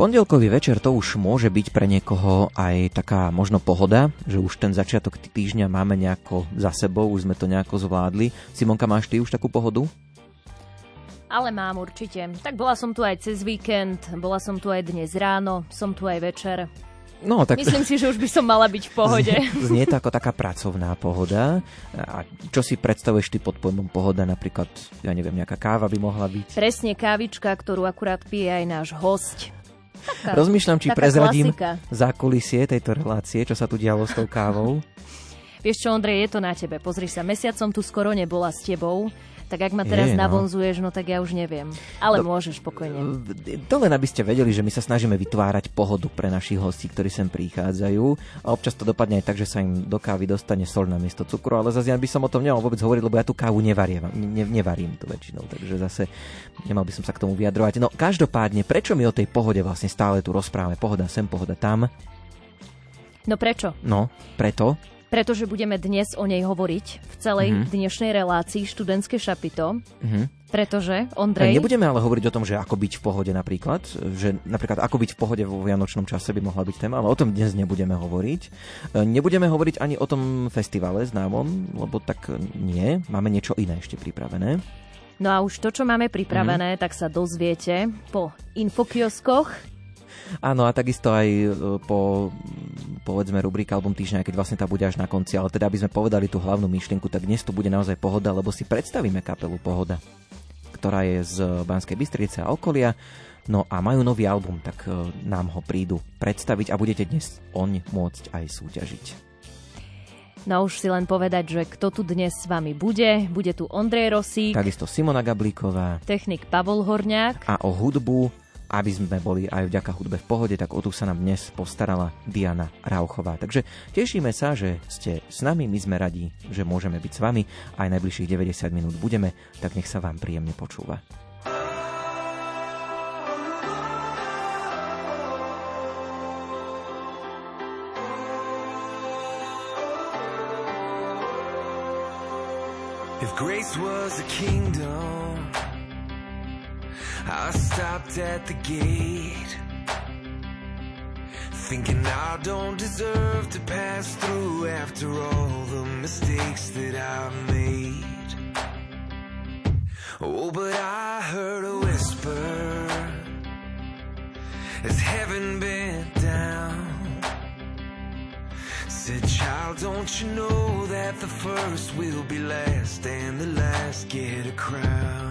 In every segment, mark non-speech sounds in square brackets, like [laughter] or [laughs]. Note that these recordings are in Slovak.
Pondelkový večer to už môže byť pre niekoho aj taká možno pohoda, že už ten začiatok týždňa máme nejako za sebou, už sme to nejako zvládli. Simonka, máš ty už takú pohodu? Ale mám určite. Tak bola som tu aj cez víkend, bola som tu aj dnes ráno, som tu aj večer. No, tak... Myslím si, že už by som mala byť v pohode. [laughs] Znie, znie to ako taká pracovná pohoda. A čo si predstavuješ ty pod pojmom pohoda? Napríklad, ja neviem, nejaká káva by mohla byť? Presne kávička, ktorú akurát pije aj náš host. Taká, Rozmýšľam, či prezradím za kulisie tejto relácie, čo sa tu dialo s tou kávou. Vieš čo, Ondrej, je to na tebe. Pozri sa, mesiacom tu skoro nebola s tebou. Tak ak ma teraz je, no. navonzuješ, no tak ja už neviem. Ale no, môžeš spokojne. To len aby ste vedeli, že my sa snažíme vytvárať pohodu pre našich hostí, ktorí sem prichádzajú. A občas to dopadne aj tak, že sa im do kávy dostane sol na miesto cukru, ale zase ja by som o tom nemal vôbec hovoriť, lebo ja tú kávu nevarím, ne, nevarím tu väčšinou, takže zase nemal by som sa k tomu vyjadrovať. No každopádne, prečo my o tej pohode vlastne stále tu rozprávame? Pohoda sem, pohoda tam. No prečo? No, preto, pretože budeme dnes o nej hovoriť v celej mm-hmm. dnešnej relácii študentské šapito. Mm-hmm. Pretože, Ondrej... Nebudeme ale hovoriť o tom, že ako byť v pohode napríklad, že napríklad ako byť v pohode vo vianočnom čase by mohla byť téma, ale o tom dnes nebudeme hovoriť. E, nebudeme hovoriť ani o tom festivale známom, lebo tak nie, máme niečo iné ešte pripravené. No a už to, čo máme pripravené, mm. tak sa dozviete po infokioskoch, Áno, a takisto aj e, po povedzme rubrika Album týždňa, keď vlastne tá bude až na konci, ale teda aby sme povedali tú hlavnú myšlienku, tak dnes to bude naozaj pohoda, lebo si predstavíme kapelu Pohoda, ktorá je z Banskej Bystrice a okolia. No a majú nový album, tak e, nám ho prídu predstaviť a budete dnes oň môcť aj súťažiť. No už si len povedať, že kto tu dnes s vami bude. Bude tu Ondrej Rosík. Takisto Simona Gablíková. Technik Pavol Horňák. A o hudbu aby sme boli aj vďaka hudbe v pohode, tak o tu sa nám dnes postarala Diana Rauchová. Takže tešíme sa, že ste s nami, my sme radi, že môžeme byť s vami, aj najbližších 90 minút budeme, tak nech sa vám príjemne počúva. If grace was a kingdom I stopped at the gate Thinking I don't deserve to pass through After all the mistakes that I've made. Oh, but I heard a whisper As heaven bent down? Said, child, don't you know that the first will be last And the last get a crown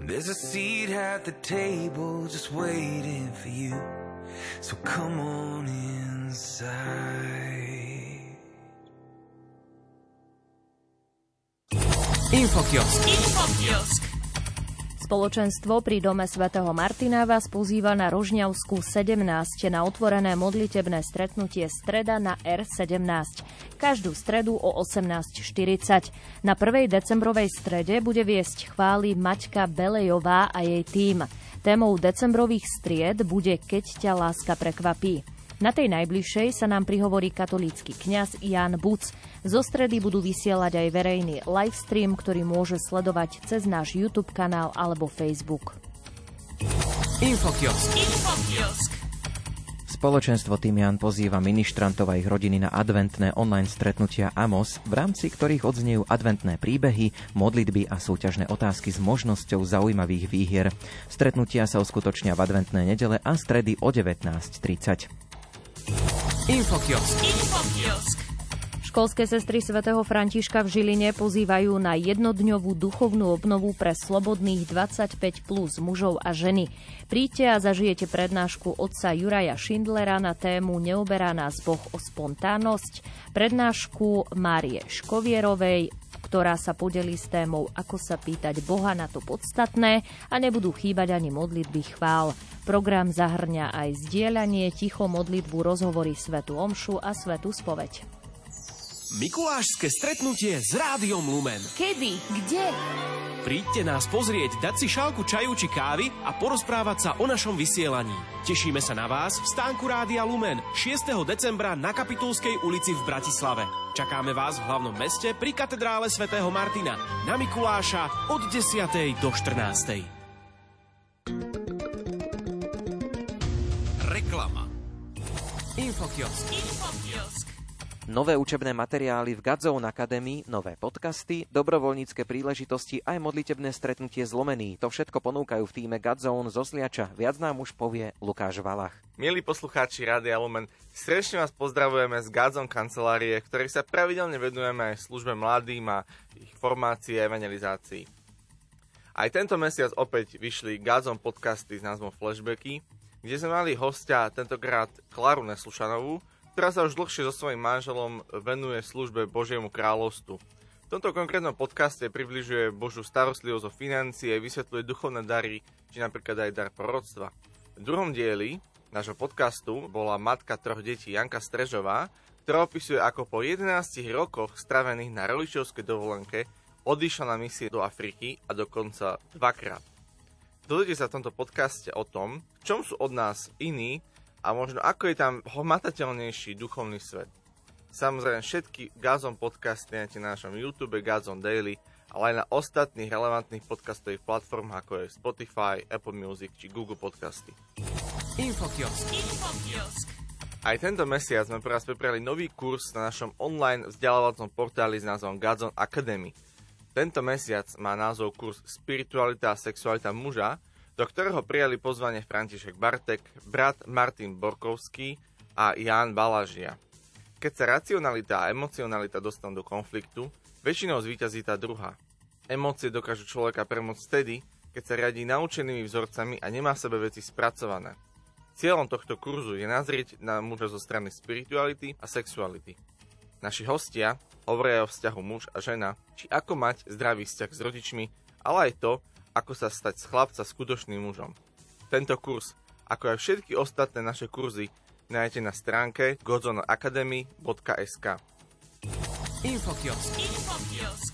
And there's a seat at the table just waiting for you. So come on inside. Infokiosk. Infokiosk. Spoločenstvo pri dome svätého Martina vás pozýva na Rožňavskú 17 na otvorené modlitebné stretnutie streda na R17. Každú stredu o 18.40. Na 1. decembrovej strede bude viesť chvály Maťka Belejová a jej tým. Témou decembrových stried bude Keď ťa láska prekvapí. Na tej najbližšej sa nám prihovorí katolícky kňaz Jan Buc. Zo stredy budú vysielať aj verejný livestream, ktorý môže sledovať cez náš YouTube kanál alebo Facebook. Infokiosk. Infokiosk. Spoločenstvo Timian pozýva ministrantov a ich rodiny na adventné online stretnutia AMOS, v rámci ktorých odznejú adventné príbehy, modlitby a súťažné otázky s možnosťou zaujímavých výhier. Stretnutia sa uskutočnia v adventné nedele a stredy o 19.30. Infokiosk. Infokiosk. Školské sestry svätého Františka v Žiline pozývajú na jednodňovú duchovnú obnovu pre slobodných 25 plus mužov a ženy. Príďte a zažijete prednášku otca Juraja Šindlera na tému Neoberá nás Boh o spontánnosť, prednášku Márie Škovierovej ktorá sa podelí s témou Ako sa pýtať Boha na to podstatné a nebudú chýbať ani modlitby chvál. Program zahrňa aj zdieľanie, ticho modlitbu, rozhovory Svetu Omšu a Svetu Spoveď. Mikulášske stretnutie s Rádiom Lumen. Kedy? Kde? Príďte nás pozrieť, dať si šálku čaju či kávy a porozprávať sa o našom vysielaní. Tešíme sa na vás v stánku Rádia Lumen 6. decembra na Kapitulskej ulici v Bratislave. Čakáme vás v hlavnom meste pri katedrále svätého Martina na Mikuláša od 10. do 14. Reklama Infokiosk. Infokiosk. Nové učebné materiály v Gadzone Academy, nové podcasty, dobrovoľnícke príležitosti aj modlitebné stretnutie zlomený. To všetko ponúkajú v týme Gadzone zo Sliača. Viac nám už povie Lukáš Valach. Milí poslucháči Rádia Lumen, srdečne vás pozdravujeme z Gadzon kancelárie, v ktorej sa pravidelne vedujeme aj službe mladým a ich formácii a evangelizácii. Aj tento mesiac opäť vyšli Gadzon podcasty s názvom Flashbacky, kde sme mali hostia tentokrát Klaru Neslušanovú, ktorá sa už dlhšie so svojím manželom venuje službe Božiemu kráľovstvu. V tomto konkrétnom podcaste približuje Božú starostlivosť o financie, vysvetľuje duchovné dary, či napríklad aj dar proroctva. V druhom dieli nášho podcastu bola matka troch detí Janka Strežová, ktorá opisuje, ako po 11 rokoch stravených na rodičovskej dovolenke odišla na misie do Afriky a dokonca dvakrát. Dozviete sa v tomto podcaste o tom, v čom sú od nás iní a možno ako je tam hmatateľnejší duchovný svet. Samozrejme všetky Gazon podcasty nájdete na našom YouTube Gazon Daily, ale aj na ostatných relevantných podcastových platformách ako je Spotify, Apple Music či Google Podcasty. Infokiosk. Infokiosk. Aj tento mesiac sme pre vás pripravili nový kurz na našom online vzdelávacom portáli s názvom Gazon Academy. Tento mesiac má názov kurz Spiritualita a sexualita muža, do ktorého prijali pozvanie František Bartek, brat Martin Borkovský a Ján Balažia. Keď sa racionalita a emocionalita dostanú do konfliktu, väčšinou zvíťazí tá druhá. Emócie dokážu človeka premôcť vtedy, keď sa riadí naučenými vzorcami a nemá v sebe veci spracované. Cieľom tohto kurzu je nazrieť na muža zo strany spirituality a sexuality. Naši hostia hovoria o vzťahu muž a žena, či ako mať zdravý vzťah s rodičmi, ale aj to, ako sa stať z chlapca skutočným mužom. Tento kurz, ako aj všetky ostatné naše kurzy, nájdete na stránke godzonacademy.sk Infokiosk. Infokiosk.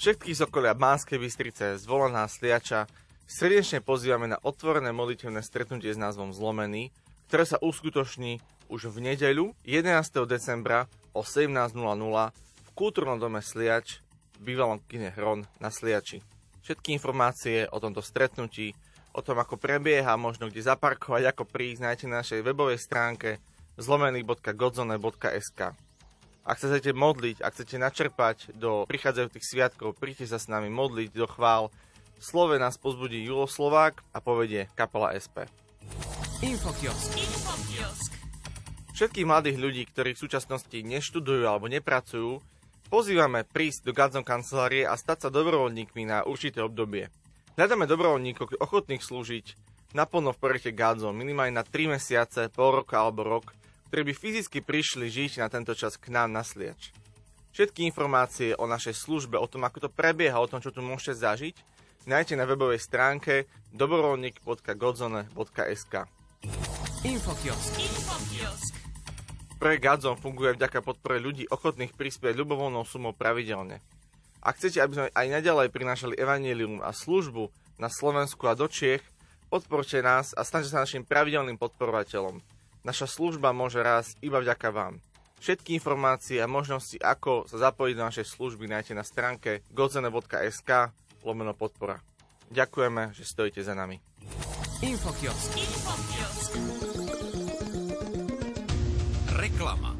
Všetkých z okolia Banskej Bystrice, zvolaná Sliača, srdečne pozývame na otvorené modlitevné stretnutie s názvom Zlomený, ktoré sa uskutoční už v nedeľu 11. decembra o 17.00 v kultúrnom dome Sliač v bývalom kine Hron na Sliači. Všetky informácie o tomto stretnutí, o tom, ako prebieha, možno kde zaparkovať, ako prísť, nájdete na našej webovej stránke zlomený.godzone.sk. Ak sa chcete modliť, ak chcete načerpať do prichádzajúcich sviatkov, príďte sa s nami modliť do chvál. V slove nás pozbudí Julo Slovák a povedie kapela SP. Infokiosk. Infokiosk. Všetkých mladých ľudí, ktorí v súčasnosti neštudujú alebo nepracujú, Pozývame prísť do Gadzon kancelárie a stať sa dobrovoľníkmi na určité obdobie. Hľadáme dobrovoľníkov ochotných slúžiť naplno v projekte Gadzon minimálne na 3 mesiace, pol roka alebo rok, ktorí by fyzicky prišli žiť na tento čas k nám na Sliač. Všetky informácie o našej službe, o tom, ako to prebieha, o tom, čo tu môžete zažiť, nájdete na webovej stránke dobrovoľník.godzone.sk Infokiosk. Infokiosk. Projekt Gadzon funguje vďaka podpore ľudí ochotných prispieť ľubovoľnou sumou pravidelne. Ak chcete, aby sme aj naďalej prinášali evanílium a službu na Slovensku a do Čiech, podporte nás a staňte sa našim pravidelným podporovateľom. Naša služba môže rásť iba vďaka vám. Všetky informácie a možnosti, ako sa zapojiť do našej služby, nájdete na stránke godzene.sk lomeno podpora. Ďakujeme, že stojíte za nami. Infokiosk. Infokiosk. Reklama.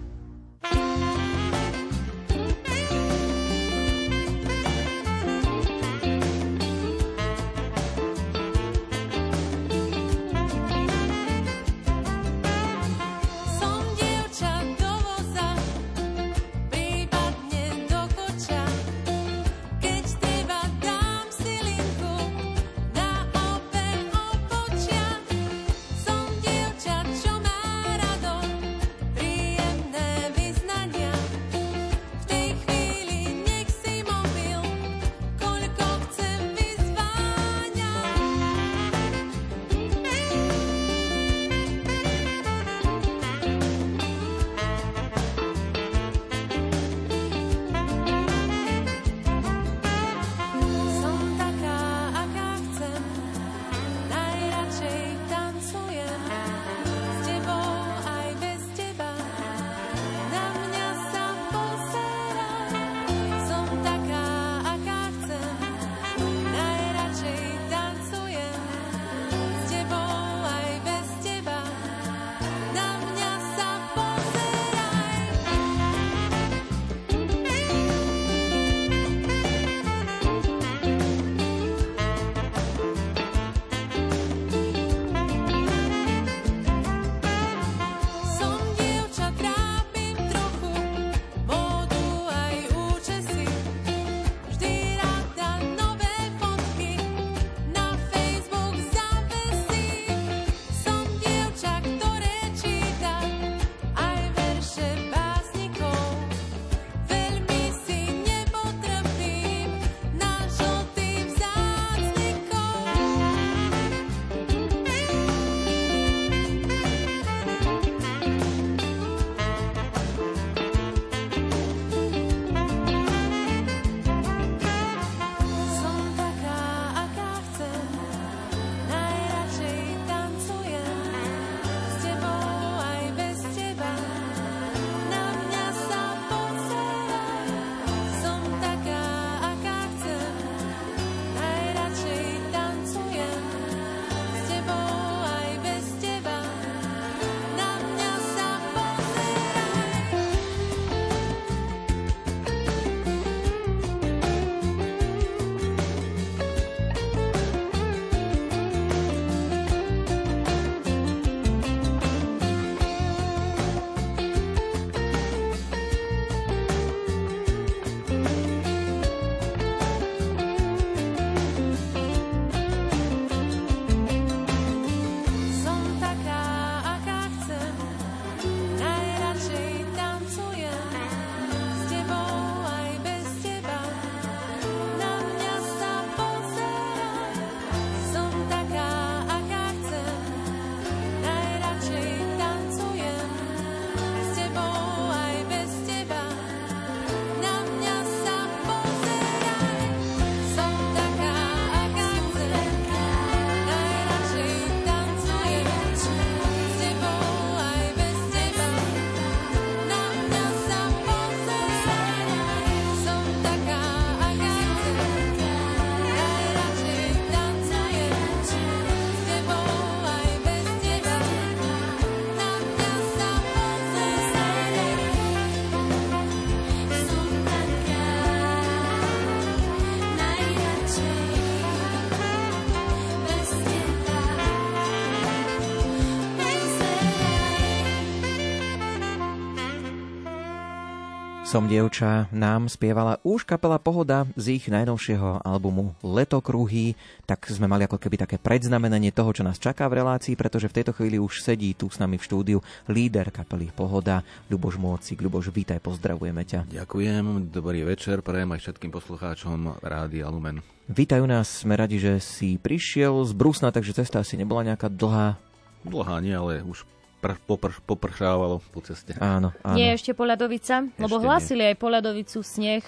Som dievča nám spievala už kapela Pohoda z ich najnovšieho albumu Letokruhy, tak sme mali ako keby také predznamenanie toho, čo nás čaká v relácii, pretože v tejto chvíli už sedí tu s nami v štúdiu líder kapely Pohoda, Ľuboš Môcik. Ľuboš, vítaj, pozdravujeme ťa. Ďakujem, dobrý večer, prajem aj všetkým poslucháčom Rádia Lumen. Vítajú nás, sme radi, že si prišiel z Brusna, takže cesta asi nebola nejaká dlhá. Dlhá nie, ale už pr- popr- popršávalo po ceste. Áno, áno. Nie ešte Poľadovica? Lebo Ešte hlásili aj Poľadovicu sneh,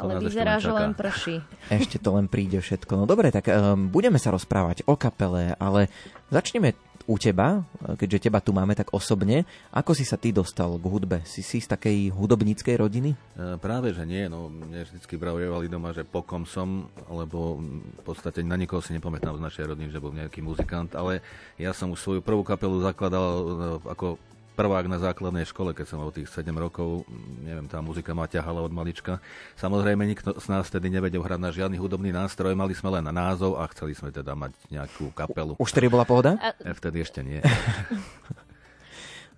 ale vyzerá, len že len prší. [laughs] Ešte to len príde všetko. No dobre, tak um, budeme sa rozprávať o kapele, ale začneme u teba, keďže teba tu máme tak osobne. Ako si sa ty dostal k hudbe? Si si z takej hudobníckej rodiny? E, práve, že nie, no mne vždycky bravojovali doma, že pokom som, lebo v podstate na nikoho si nepamätám z našej rodiny, že bol nejaký muzikant, ale ja som už svoju prvú kapelu zakladal e, ako prvák na základnej škole, keď som mal tých 7 rokov, neviem, tá muzika ma ťahala od malička. Samozrejme, nikto z nás vtedy nevedel hrať na žiadny hudobný nástroj, mali sme len na názov a chceli sme teda mať nejakú kapelu. Už tedy bola pohoda? E, Vtedy ešte nie.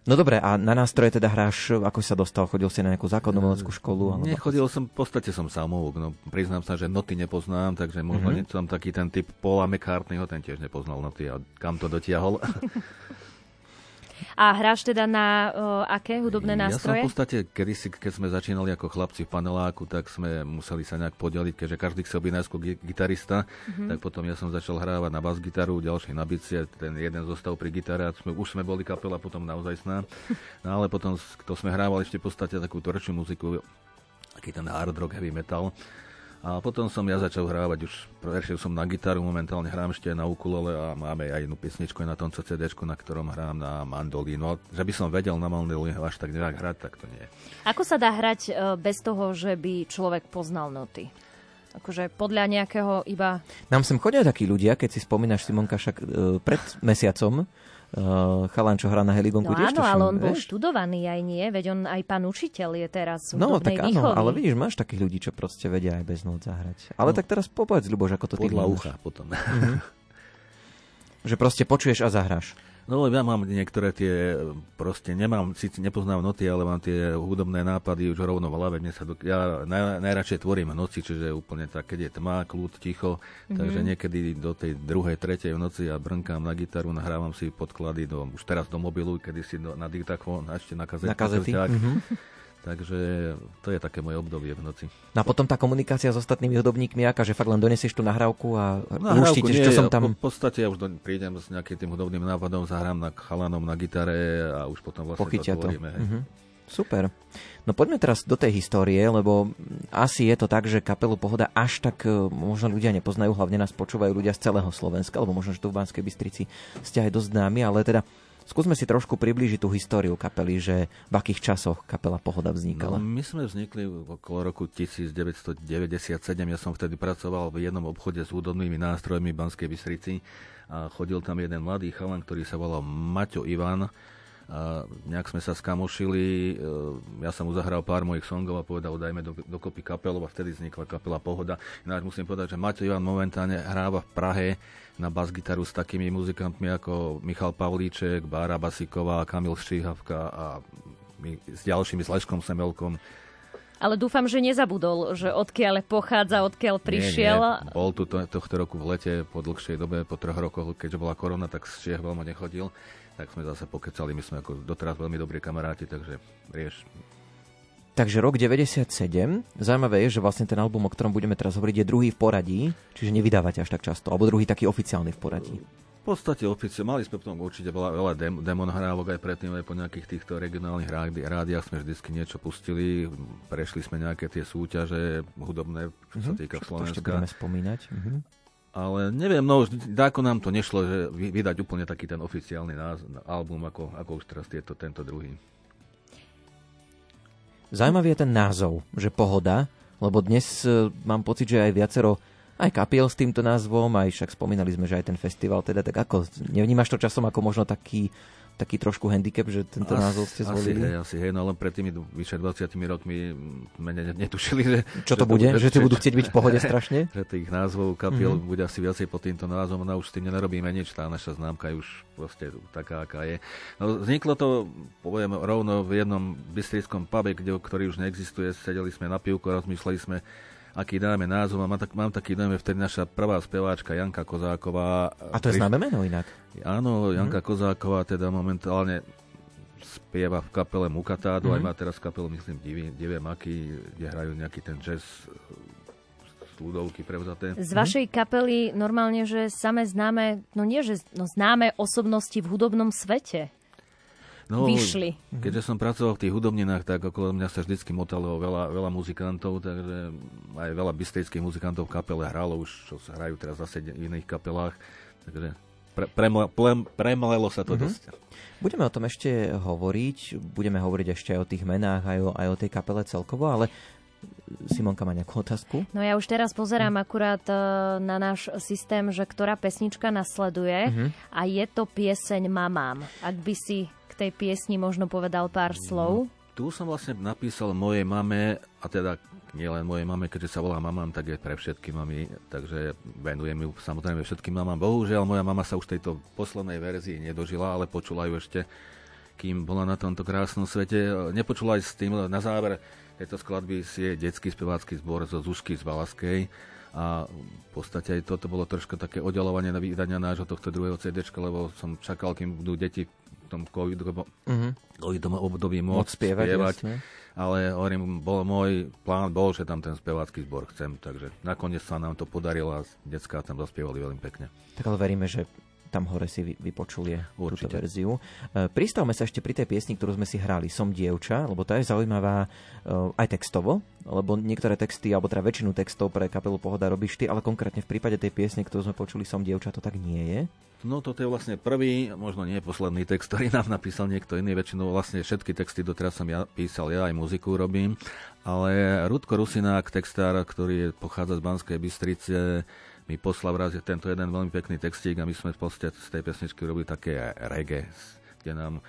No dobre, a na nástroje teda hráš, ako si sa dostal? Chodil si na nejakú základnú umeleckú školu? Alebo... Nechodil som, v podstate som samouk, no priznám sa, že noty nepoznám, takže možno Mhm. mm-hmm. som taký ten typ Paula McCartneyho, ten tiež nepoznal noty a kam to dotiahol. [laughs] A hráš teda na uh, aké hudobné Ja som nástroje? v podstate, kedysi, keď sme začínali ako chlapci v paneláku, tak sme museli sa nejak podeliť, keďže každý chcel byť najskôr gi- gitarista, Mhm. mm-hmm. tak potom ja som začal hrávať na bas-gitaru, ďalší na bicie, ten jeden zostal pri gitare a sme, už sme boli kapela potom naozaj sná. No ale potom to sme hrávali ešte v podstate takú tvrdšiu muziku, taký ten hard rock, heavy metal. A potom som ja začal hrávať, už prešiel som na gitaru, momentálne hrám ešte aj na ukulele a máme aj jednu pesničku na tomto CD, na ktorom hrám na mandolínu. No, že by som vedel na mandolínu až tak nejak hrať, tak to nie. Ako sa dá hrať uh, bez toho, že by človek poznal noty? Akože podľa nejakého iba... Nám sem chodia takí ľudia, keď si spomínaš Simonka však e, pred mesiacom, e, chalan, čo hrá na heligonku, No tiež áno, tuším, ale on bol vieš? študovaný aj nie, veď on aj pán učiteľ je teraz v No, tak áno, výchovy. ale vidíš, máš takých ľudí, čo proste vedia aj bez nót zahrať. Ale tak teraz povedz, Ľuboš, ako to ty Podľa ucha potom. [laughs] Že proste počuješ a zahráš. No ja mám niektoré tie, proste nemám, síce nepoznám noty, ale mám tie hudobné nápady už rovno v hlave. Mne sa do, ja naj, najradšej tvorím v noci, čiže úplne tak, keď je tma, kľud, ticho, mm-hmm. takže niekedy do tej druhej, tretej v noci ja brnkám na gitaru, nahrávam si podklady do, už teraz do mobilu, kedy si do, na diktafón, ešte na kazety. Na kazety, mhm. Takže to je také moje obdobie v noci. No a potom tá komunikácia s ostatnými hudobníkmi, aká, že fakt len donesieš tú nahrávku a nie, čo som tam... v podstate ja už do, prídem s nejakým tým hudobným nápadom, zahrám na chalanom na gitare a už potom vlastne Pochytia to to. tvoríme. hej. Mhm. Super. No poďme teraz do tej histórie, lebo asi je to tak, že kapelu Pohoda až tak e, možno ľudia nepoznajú, hlavne nás počúvajú ľudia z celého Slovenska, alebo možno, že tu v Banskej Bystrici ste aj dosť známi, ale teda skúsme si trošku priblížiť tú históriu kapely, že v akých časoch kapela Pohoda No, vznikala. my sme vznikli okolo roku 1997. Ja som vtedy pracoval v jednom obchode s hudobnými nástrojmi v Banskej Bystrici a chodil tam jeden mladý chalan, ktorý sa volal Maťo Ivan. A nejak sme sa skamošili, e, ja som mu zahral pár mojich songov a povedal, dajme do, dokopy kapelu a vtedy vznikla kapela Pohoda. Ináč musím povedať, že Maťo Ivan momentálne hráva v Prahe na bas-gitaru s takými muzikantmi ako Michal Pavlíček, Bára Basiková, Kamil Štíhavka a my, s ďalšími, s Leškom Semelkom. Ale dúfam, že nezabudol, že odkiaľ pochádza, odkiaľ prišiel. Nie, nie. Bol tu to, tohto roku v lete, po dlhšej dobe, po troch rokoch, keďže bola korona, tak z Čiech veľmi nechodil. Tak sme zase pokecali, my sme ako doteraz veľmi dobrí kamaráti, takže rieš. Takže rok 97, zaujímavé je, že vlastne ten album, o ktorom budeme teraz hovoriť, je druhý v poradí, čiže nevydávate až tak často, alebo druhý taký oficiálny v poradí. V podstate oficiálne, mali sme potom určite veľa, veľa dem, demon hrávok aj predtým, aj po nejakých týchto regionálnych rádi, rádiách sme vždycky niečo pustili, prešli sme nejaké tie súťaže hudobné, čo sa týka To ešte Slovenska. budeme spomínať. Mhm. Ale neviem, no dáko nám to nešlo, že vy- vydať úplne taký ten oficiálny náz- album, ako, ako už teraz tieto, tento druhý. Zaujímavý je ten názov, že pohoda, lebo dnes e, mám pocit, že aj viacero aj kapiel s týmto názvom, aj však spomínali sme, že aj ten festival, teda tak ako, nevnímaš to časom ako možno taký taký trošku handicap, že tento As, názov ste zvolili? Asi hej, asi hej, no len pred tými vyše 20 rokmi sme netušili, že... Čo to že bude? To, že, že budú chcieť byť v pohode [laughs] strašne? Že tých názvov kapiel mm-hmm. bude asi viacej pod týmto názvom, no už s tým nerobíme nič, tá naša známka je už proste taká, aká je. No, vzniklo to, poviem, rovno v jednom bystrickom pube, kde, ktorý už neexistuje, sedeli sme na pivku, rozmýšľali sme, aký dáme názov. Mám, tak, mám taký dojem, vtedy naša prvá speváčka Janka Kozáková. A to je pri... známe meno inak? Áno, Janka hmm. Kozáková teda momentálne spieva v kapele Mukatádu, mm-hmm. aj má teraz kapelu, myslím, Divie, Divie Maky, kde hrajú nejaký ten jazz ľudovky prevzaté. Z vašej kapely normálne, že same známe, no nie, že no známe osobnosti v hudobnom svete no, vyšli. Keďže som pracoval v tých hudobninách, tak okolo mňa sa vždycky motalo veľa, veľa muzikantov, takže aj veľa bystrických muzikantov v kapele hralo už, čo sa hrajú teraz zase v iných kapelách. Takže pre, premle, premlelo sa to mm-hmm. dosť. Budeme o tom ešte hovoriť, budeme hovoriť ešte aj o tých menách, aj o, aj o tej kapele celkovo, ale Simonka má nejakú otázku? No ja už teraz pozerám hm. akurát e, na náš systém, že ktorá pesnička nasleduje mm-hmm. a je to pieseň Mamám. Ak by si tej piesni možno povedal pár slov? No, tu som vlastne napísal mojej mame, a teda nielen mojej mame, keďže sa volá mamám, tak je pre všetky mamy, takže venujem ju samozrejme všetkým mamám. Bohužiaľ, moja mama sa už tejto poslednej verzii nedožila, ale počula ju ešte, kým bola na tomto krásnom svete. Nepočula aj s tým na záver tejto skladby si je detský spevácky zbor zo Zušky z Valaskej a v podstate aj toto bolo trošku také oddalovanie na vydania nášho tohto druhého CD, lebo som čakal, kým budú deti tom covidovom, uh-huh. období môcť spievať. spievať ale hovorím, bol, môj plán bol, že tam ten spevácky zbor chcem, takže nakoniec sa nám to podarilo a detská tam zaspievali veľmi pekne. Tak ale veríme, že tam hore si vypočuli túto verziu. E, pristavme sa ešte pri tej piesni, ktorú sme si hrali, Som dievča, lebo tá je zaujímavá e, aj textovo, lebo niektoré texty, alebo teda väčšinu textov pre kapelu Pohoda robíš ty, ale konkrétne v prípade tej piesne, ktorú sme počuli Som dievča, to tak nie je. No toto je vlastne prvý, možno nie posledný text, ktorý nám napísal niekto iný. Väčšinou vlastne všetky texty doteraz som ja písal, ja aj muziku robím. Ale Rudko Rusinák, textár, ktorý pochádza z Banskej Bystrice, mi poslal raz tento jeden veľmi pekný textík a my sme z tej pesničky robili také reggae, kde nám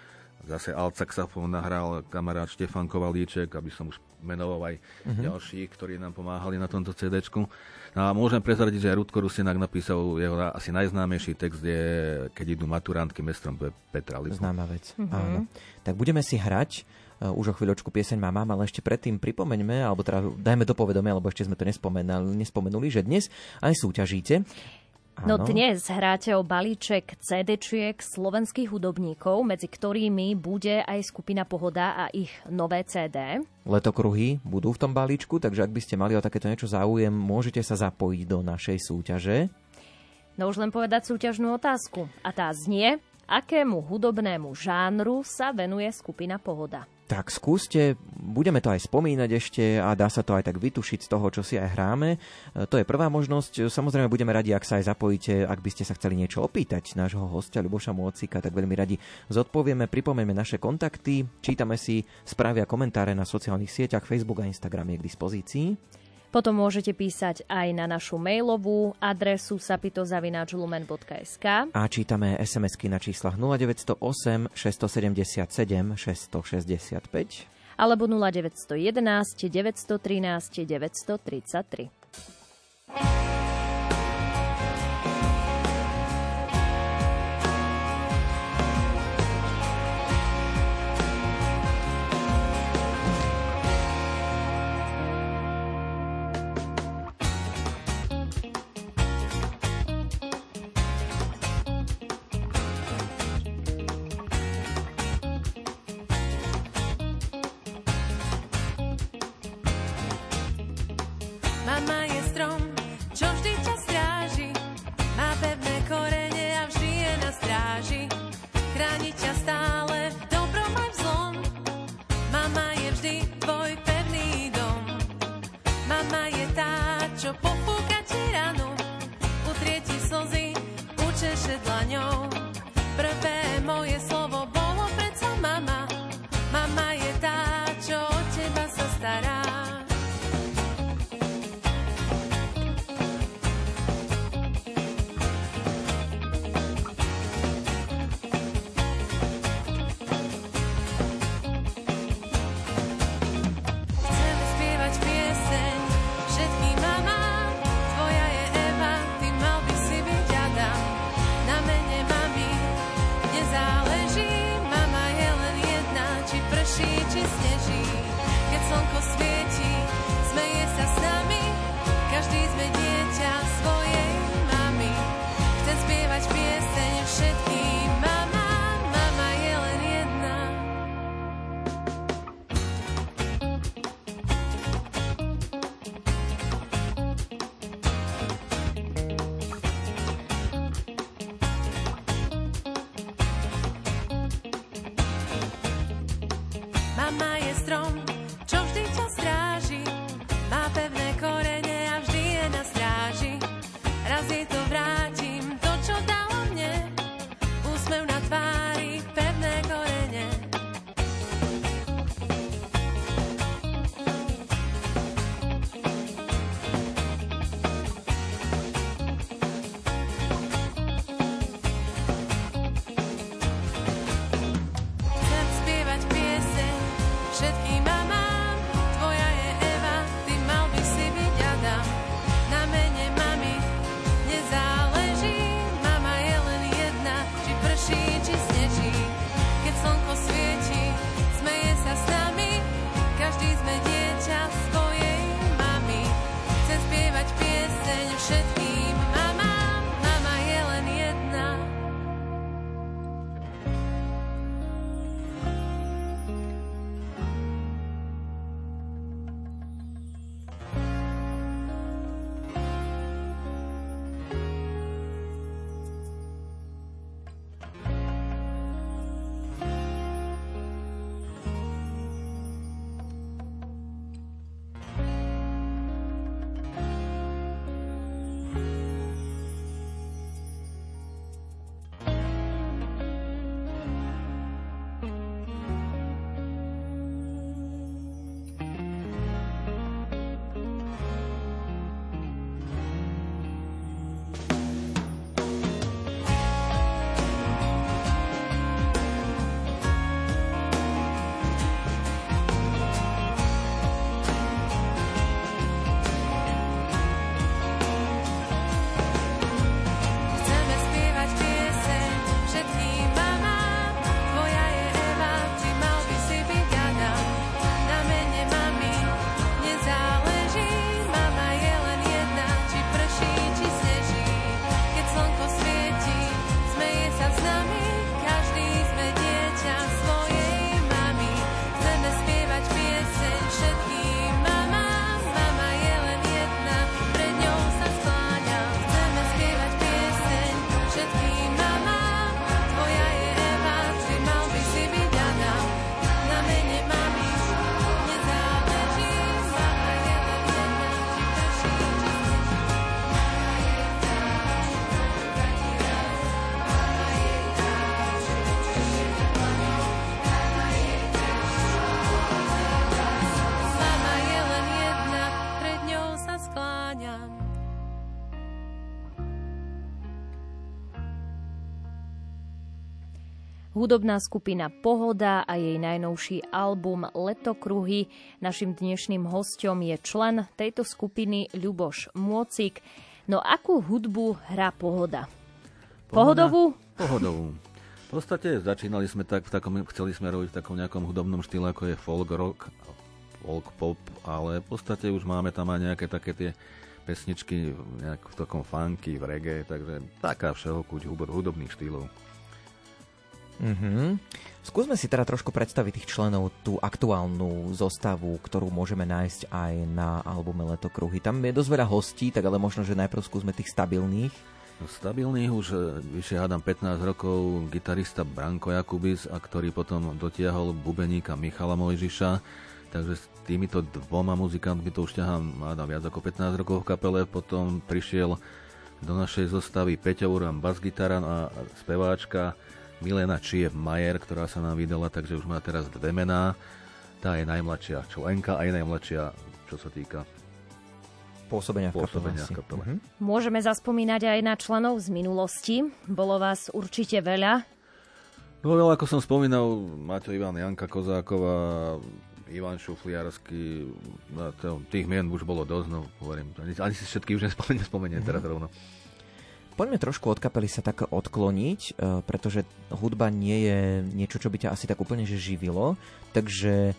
zase alt saxofón nahral kamarát Štefan Kovalíček, aby som už menoval aj uh-huh. ďalších, ktorí nám pomáhali na tomto CD. No a môžem prezradiť, že Rudko Rusinák napísal jeho asi najznámejší text je Keď idú maturantky mestrom Petra Lipu. Známa vec, uh-huh. áno. Tak budeme si hrať už o chvíľočku pieseň má mám, ale ešte predtým pripomeňme, alebo teda dajme do povedomia, lebo ešte sme to nespomenuli, nespomenuli že dnes aj súťažíte. No dnes hráte o balíček CD-čiek slovenských hudobníkov, medzi ktorými bude aj skupina Pohoda a ich nové CD. Letokruhy budú v tom balíčku, takže ak by ste mali o takéto niečo záujem, môžete sa zapojiť do našej súťaže. No už len povedať súťažnú otázku. A tá znie, akému hudobnému žánru sa venuje skupina Pohoda. Tak skúste, budeme to aj spomínať ešte a dá sa to aj tak vytušiť z toho, čo si aj hráme. E, to je prvá možnosť. Samozrejme budeme radi, ak sa aj zapojíte, ak by ste sa chceli niečo opýtať nášho hostia Ľuboša Môcika, tak veľmi radi zodpovieme, pripomeňme naše kontakty, čítame si správy a komentáre na sociálnych sieťach, Facebook a Instagram je k dispozícii. Potom môžete písať aj na našu mailovú adresu sapitozavináčlumen.sk A čítame SMS-ky na číslach 0908 677 665 alebo 0911 913 933. Hudobná skupina Pohoda a jej najnovší album Letokruhy. Našim dnešným hostom je člen tejto skupiny Ľuboš Môcik. No akú hudbu hrá Pohoda? Pohodovú? Pohodovú. V podstate začínali sme tak, v takom, chceli sme robiť v takom nejakom hudobnom štýle, ako je folk rock, folk pop, ale v podstate už máme tam aj nejaké také tie pesničky nejak v takom funky, v reggae, takže taká všeho kuť hudobných štýlov. Mhm. Skúsme si teda trošku predstaviť tých členov, tú aktuálnu zostavu, ktorú môžeme nájsť aj na albume Letokruhy. Tam je dosť veľa hostí, tak ale možno, že najprv skúsme tých stabilných. No, Stabilných už e, vyše hádam 15 rokov gitarista Branko Jakubis, a ktorý potom dotiahol bubeníka Michala Mojžiša. Takže s týmito dvoma muzikantmi to už ťahám hádam viac ako 15 rokov v kapele. Potom prišiel do našej zostavy Peťo Uram, basgitaran a speváčka Milena Čiev Majer, ktorá sa nám vydala, takže už má teraz dve mená. Tá je najmladšia členka a je najmladšia, čo sa týka Pôsobenia v kapele. pôsobenia v kapele. Mhm. Môžeme zaspomínať aj na členov z minulosti. Bolo vás určite veľa. No veľa, ako som spomínal, Maťo Ivan, Janka Kozáková, Ivan Šufliarsky, no, tých mien už bolo dosť, no hovorím, ani, ani si všetky už nespomeniem, nespomeniem teraz rovno. Poďme trošku od kapely sa tak odkloniť, e, pretože hudba nie je niečo, čo by ťa asi tak úplne že živilo. Takže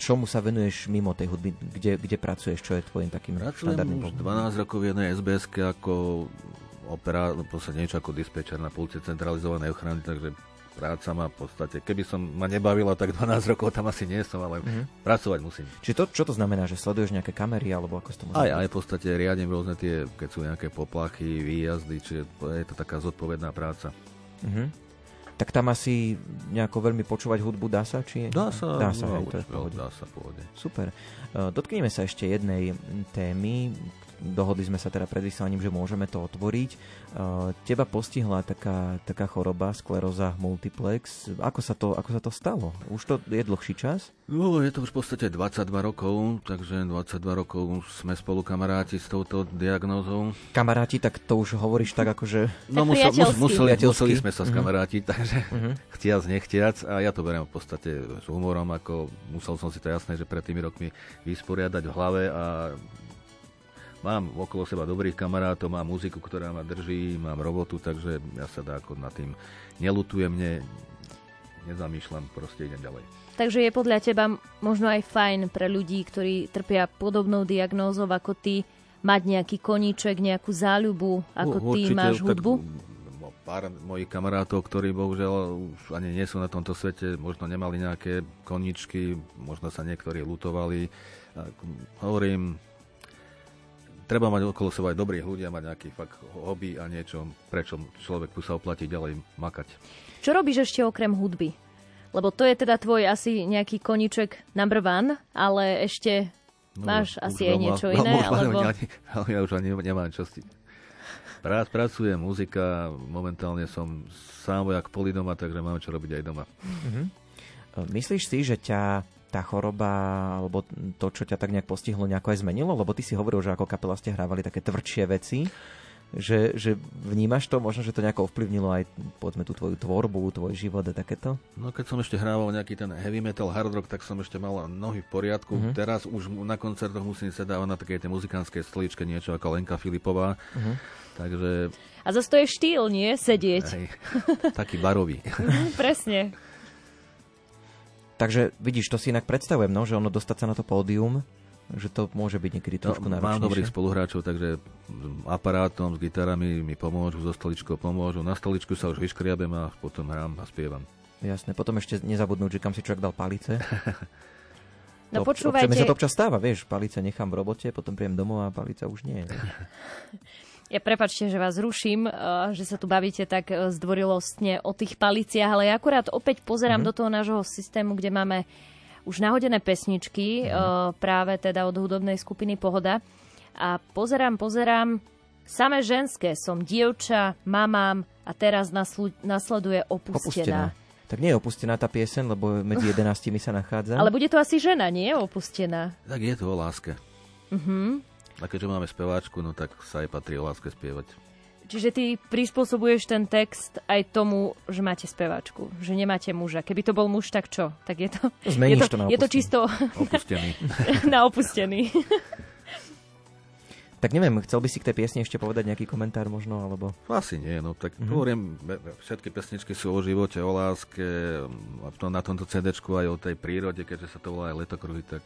čomu sa venuješ mimo tej hudby? Kde, kde pracuješ? Čo je tvojim takým Pracujem štandardným už povolám? 12 rokov v jednej sbs ako opera, v podstate niečo ako dispečer na pulte centralizovanej ochrany, takže práca ma v podstate, keby som ma nebavila, tak 12 rokov tam asi nie som, ale Mhm. pracovať musím. Čiže to, čo to znamená? Že sleduješ nejaké kamery? Alebo ako si to môže Aj, aj v podstate riadím rôzne tie, keď sú nejaké poplachy, výjazdy, čiže je to taká zodpovedná práca. Mhm. Tak tam asi nejako veľmi počúvať hudbu dá sa? Či... Dá sa, dá sa, no, hej, to je v pohode. dá sa pohode. Super. Uh, Dotkneme sa ešte jednej témy. Dohodli sme sa teda pred vysielaním, že môžeme to otvoriť. Uh, Teba postihla taká, taká choroba, skleróza multiplex. Ako sa, to, ako sa to stalo? Už to je dlhší čas? No, je to už v podstate 22 rokov, takže 22 rokov sme spolu kamaráti s touto diagnózou. Kamaráti, tak to už hovoríš tak ako, že... No, Tak musel, mus, museli, museli sme sa Mhm. skamarátiť, takže Mhm. chtiac, nechtiac. A ja to beriem v podstate s humorom, ako musel som si to jasné, že pred tými rokmi vysporiadať v hlave a mám okolo seba dobrých kamarátov, mám muziku, ktorá ma drží, mám robotu, takže ja sa dá ako nad tým nelutujem, ne, nezamýšľam, proste idem ďalej. Takže je podľa teba možno aj fajn pre ľudí, ktorí trpia podobnou diagnózou ako ty, mať nejaký koníček, nejakú záľubu, ako U- ty máš tak, hudbu? no, pár mojich kamarátov, ktorí bohužiaľ už ani nie sú na tomto svete, možno nemali nejaké koničky, možno sa niektorí lutovali. Hovorím, treba mať okolo seba aj dobrých ľudí a mať nejaký fakt hobby a niečo, prečo človek tu sa oplatí ďalej makať. Čo robíš ešte okrem hudby? Lebo to je teda tvoj asi nejaký koníček number one, ale ešte máš No, už asi aj niečo veľa- iné, veľa- alebo... ani- ale ja už ani nemám čo si... Prác, pracujem, muzika, momentálne som sám vojak polidoma, takže mám čo robiť aj doma. Mhm. Myslíš si, že ťa tá choroba, alebo to, čo ťa tak nejak postihlo, nejako aj zmenilo? Lebo ty si hovoril, že ako kapela ste hrávali také tvrdšie veci. Že, že vnímaš to, možno, že to nejako ovplyvnilo aj povedzme tú tvoju tvorbu, tvoj život a takéto? No keď som ešte hrával nejaký ten heavy metal, hard rock, tak som ešte mal nohy v poriadku. Mhm. Teraz už na koncertoch musím sa dávať na takej tej muzikánskej stoličke niečo ako Lenka Filipová. Mhm. Takže A zase to je štýl, nie? Sedieť. hej, taký barový. [laughs] Presne. Takže vidíš, to si inak predstavujem, no, že ono dostať sa na to pódium, že to môže byť niekedy trošku No, náročnejšie. mám dobrých spoluhráčov, takže s aparátom, s gitarami mi pomôžu, so stoličkou pomôžu. Na stoličku sa už vyškriabem a potom hrám a spievam. Jasné, potom ešte nezabudnúť, že kam si človek dal palice. [laughs] No To- počúvajte, Občas, sa to občas stáva, vieš, palice nechám v robote, potom príjem domov a palica už nie. [laughs] ja prepačte, že vás ruším, eh, že sa tu bavíte tak eh, zdvorilostne o tých paliciach, ale ja akurát opäť pozerám Mhm. do toho nášho systému, kde máme už nahodené pesničky, Mhm. eh, práve teda od hudobnej skupiny Pohoda. A pozerám, pozerám, samé ženské som dievča, mamám a teraz naslu- nasleduje opustená. Opustená. Tak nie je opustená tá piesen, lebo medzi [laughs] jedenáctimi sa nachádza. Ale bude to asi žena, nie? Opustená. Tak je to o láske. Mhm. A keďže máme speváčku, no tak sa aj patrí o láske spievať. Čiže ty prispôsobuješ ten text aj tomu, že máte speváčku, že nemáte muža. Keby to bol muž, tak čo? Tak je to, Zmeníš je to, to na je to čisto Opustený. [laughs] na opustený. [laughs] Tak neviem, chcel by si k tej piesni ešte povedať nejaký komentár možno, alebo... Asi nie, no tak Mhm. hovorím, všetky pesničky sú o živote, o láske, a to na tomto CD aj o tej prírode, keďže sa to volá aj letokruhy, tak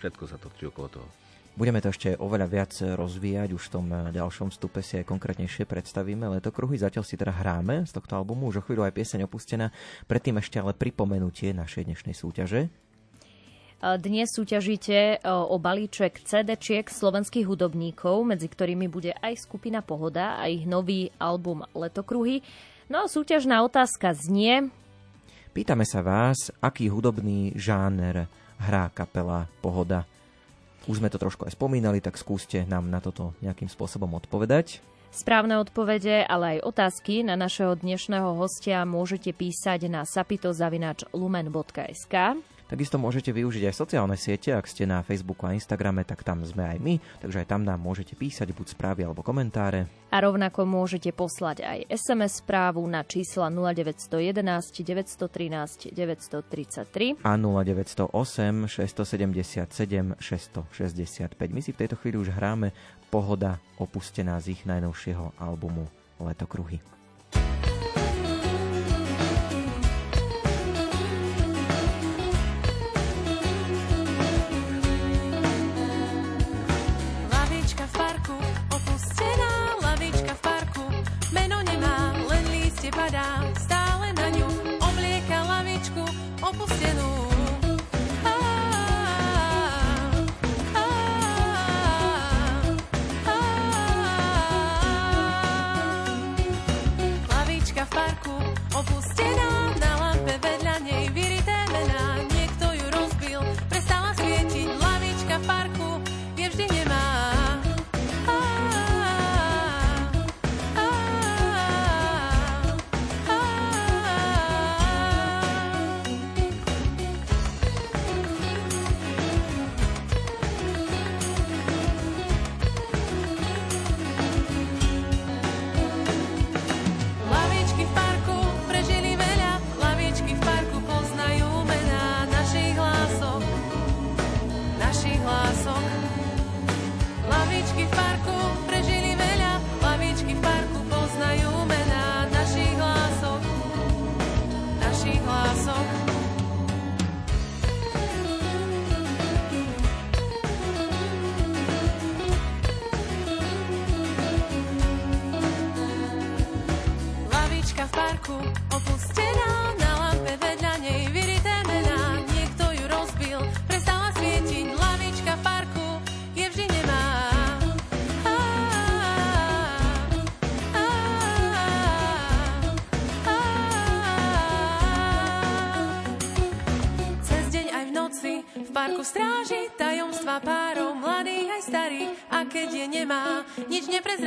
všetko sa točí okolo toho. Budeme to ešte oveľa viac rozvíjať, už v tom eh, ďalšom vstupe si aj konkrétnejšie predstavíme letokruhy. Zatiaľ si teda hráme z tohto albumu, už o chvíľu aj pieseň opustená. Predtým ešte ale pripomenutie našej dnešnej súťaže. Dnes súťažíte o balíček CD-čiek slovenských hudobníkov, medzi ktorými bude aj skupina Pohoda a ich nový album Letokruhy. No a súťažná otázka znie, Pýtame sa vás, aký hudobný žáner hrá kapela Pohoda. Už sme to trošku aj spomínali, tak skúste nám na toto nejakým spôsobom odpovedať. Správne odpovede, ale aj otázky na našeho dnešného hostia môžete písať na sapitozavinač lumen.sk. Takisto môžete využiť aj sociálne siete, ak ste na Facebooku a Instagrame, tak tam sme aj my, takže aj tam nám môžete písať buď správy alebo komentáre. A rovnako môžete poslať aj SMS správu na čísla 0911 913 933. a 0908 677 665. My si v tejto chvíli už hráme Pohoda opustená z ich najnovšieho albumu Letokruhy.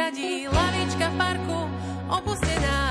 Neprezradí. Lavička v parku opustená.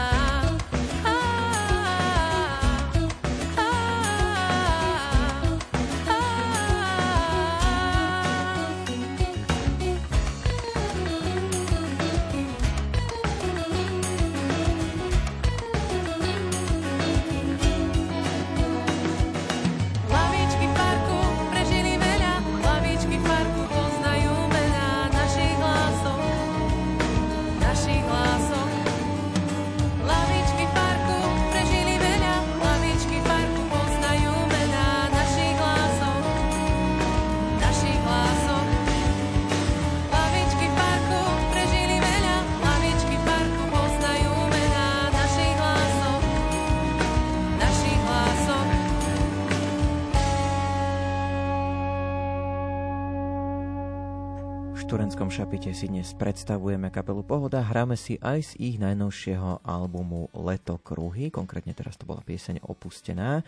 Šapite si dnes predstavujeme kapelu Pohoda, hráme si aj z ich najnovšieho albumu Leto kruhy, konkrétne teraz to bola pieseň Opustená.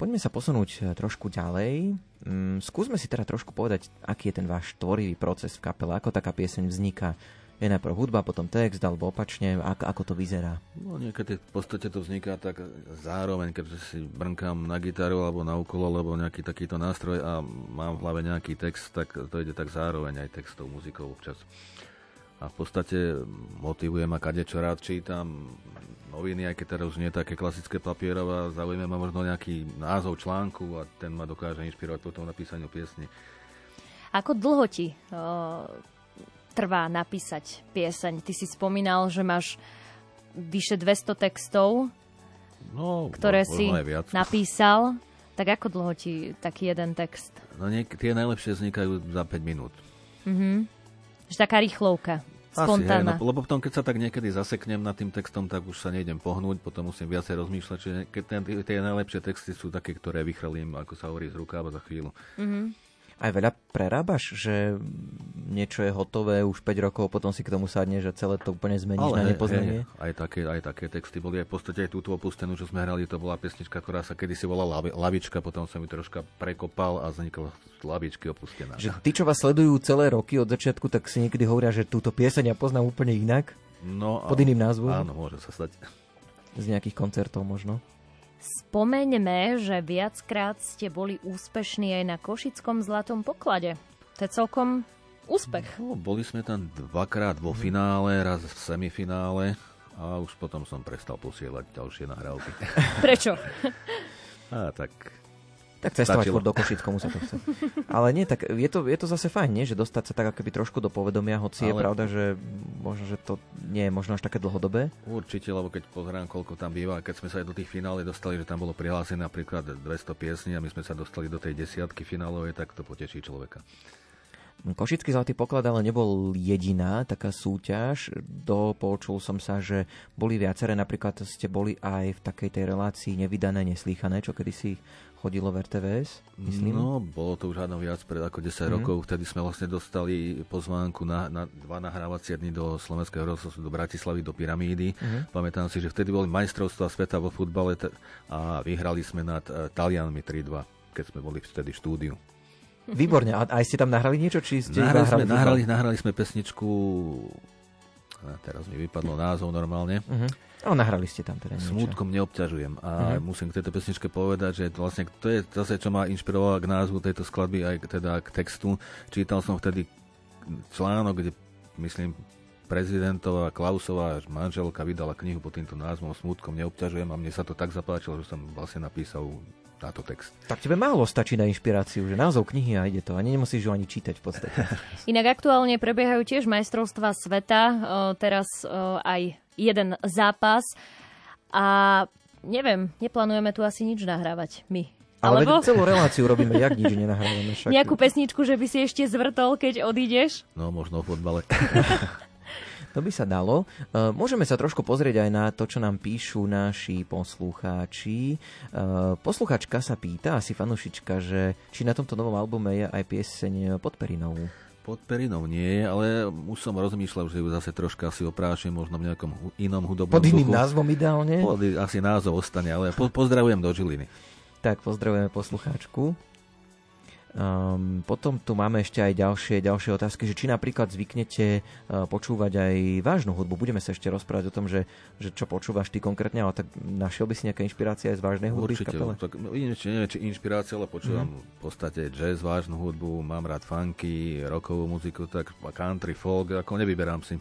Poďme sa posunúť e, trošku ďalej. Mm, skúsme si teda trošku povedať, aký je ten váš tvorivý proces v kapele, ako taká pieseň vzniká. Je najprv hudba, potom text, alebo opačne, ako, ako to vyzerá. No niekedy v podstate to vzniká tak zároveň, keďže si brnkám na gitaru alebo na ukolo, alebo nejaký takýto nástroj a mám v hlave nejaký text, tak to ide tak zároveň aj textou, muzikou občas. A v podstate motivuje ma kadečo rád čítam, noviny, aj keď teraz už nie také klasické papierové, zaujíma ma možno nejaký názov článku a ten ma dokáže inšpirovať potom napísaniu piesni. Ako dlho ti uh, trvá napísať pieseň? Ty si spomínal, že máš vyše 200 textov, No, ktoré možno si aj viac. napísal. Tak ako dlho ti taký jeden text? No niek- tie najlepšie vznikajú za 5 minút. Že taká rýchlovka, Asi, hej, spontánna. no, lebo potom, keď sa tak niekedy zaseknem nad tým textom, tak už sa nejdem pohnúť, potom musím viacej rozmýšľať, čiže keď ten, tie najlepšie texty sú také, ktoré vychrlím, ako sa hovorí, z rukáva za chvíľu. Aj veľa prerábaš, že niečo je hotové už 5 rokov, potom si k tomu sadne, že celé to úplne zmeníš na hej, nepoznanie? hej, aj, také, aj také texty boli. Aj v podstate aj túto opustenú, čo sme hrali, to bola pesnička, ktorá sa kedysi volala Lavi- Lavička, potom som ju troška prekopal a vznikla z Lavičky opustená. Že tí, čo vás sledujú celé roky od začiatku, tak si niekedy hovoria, že túto pieseň ja poznám úplne inak, No, pod iným názvom? Áno, môže sa stať. z nejakých koncertov možno. Spomeňme, že viackrát ste boli úspešní aj na Košickom zlatom poklade. To je celkom úspech. No, boli sme tam dvakrát vo finále, raz v semifinále a už potom som prestal posielať ďalšie nahrávky. Prečo? [laughs] A tak Tak cestovať furt do Košic, komu sa to chce. Ale nie, tak je to, je to zase fajn, nie? že dostať sa tak akoby trošku do povedomia, hoci je Ale- pravda, že možno, že to nie je možno až také dlhodobé. určite, lebo keď pozerám, koľko tam býva, keď sme sa aj do tých finále dostali, že tam bolo prihlásené napríklad 200 piesní a my sme sa dostali do tej desiatky finálovej, tak to poteší človeka. Košický zlatý poklad ale nebol jediná taká súťaž. Dopočul som sa, že boli viaceré, napríklad ste boli aj v takej tej relácii nevydané, neslýchané, čo kedysi chodilo v RTVS, myslím. No, bolo to už hádam viac pred ako 10 rokov. Vtedy sme vlastne dostali pozvánku na, na dva nahrávacie dni do Slovenského rozhlasu, do Bratislavy, do Pyramídy. Pamätám si, že vtedy boli majstrovstvá sveta vo futbale t- a vyhrali sme nad uh, Talianmi 3-2, keď sme boli vtedy v štúdiu. Výborne. A aj ste tam nahrali niečo? Či ste Nahrali sme, nahrali, nahrali sme pesničku, teraz mi vypadlo názov normálne, Mhm. Ale nahrali ste tam teda niečo. Smútkom neobťažujem. A musím k tejto pesničke povedať, že to vlastne to je zase, čo ma inšpirovalo k názvu tejto skladby, aj teda k textu. Čítal som vtedy článok, kde myslím prezidentová Klausová manželka vydala knihu pod týmto názvom Smútkom neobťažujem a mne sa to tak zapáčilo, že som vlastne napísal táto text. Tak tebe málo stačí na inšpiráciu, že názov knihy a ide to. Ani nemusíš ju ani čítať v podstate. [laughs] Inak aktuálne prebiehajú tiež majstrovstvá sveta, teraz aj jeden zápas a neviem, neplánujeme tu asi nič nahrávať my. Ale Alebo celú reláciu robíme, [laughs] jak nič nenahrávame. Však... nejakú pesničku, že by si ešte zvrtol, keď odídeš? No, možno o fotbale. [laughs] To by sa dalo. E, Môžeme sa trošku pozrieť aj na to, čo nám píšu naši poslucháči. E, Posluchačka sa pýta, asi fanušička, že či na tomto novom albume je aj pieseň pod perinou. Pod perinou nie je, ale už som rozmýšľal, že ju zase troška si oprášim, možno v nejakom inom hudobnom Pod iným duchu. názvom ideálne. Pod, asi názov ostane, ale po, pozdravujem do Žiliny. Tak, pozdravujeme poslucháčku. Um, potom tu máme ešte aj ďalšie, ďalšie otázky, že či napríklad zvyknete uh, počúvať aj vážnu hudbu. Budeme sa ešte rozprávať o tom, že, že čo počúvaš ty konkrétne, ale tak našiel by si nejaká inšpirácia aj z vážnej hudby v Určite, kapele? tak, neviem, či, neviem, či inšpirácia, ale počúvam Mhm. v podstate jazz, vážnu hudbu, mám rád funky, rockovú muziku, tak country, folk, ako nevyberám si.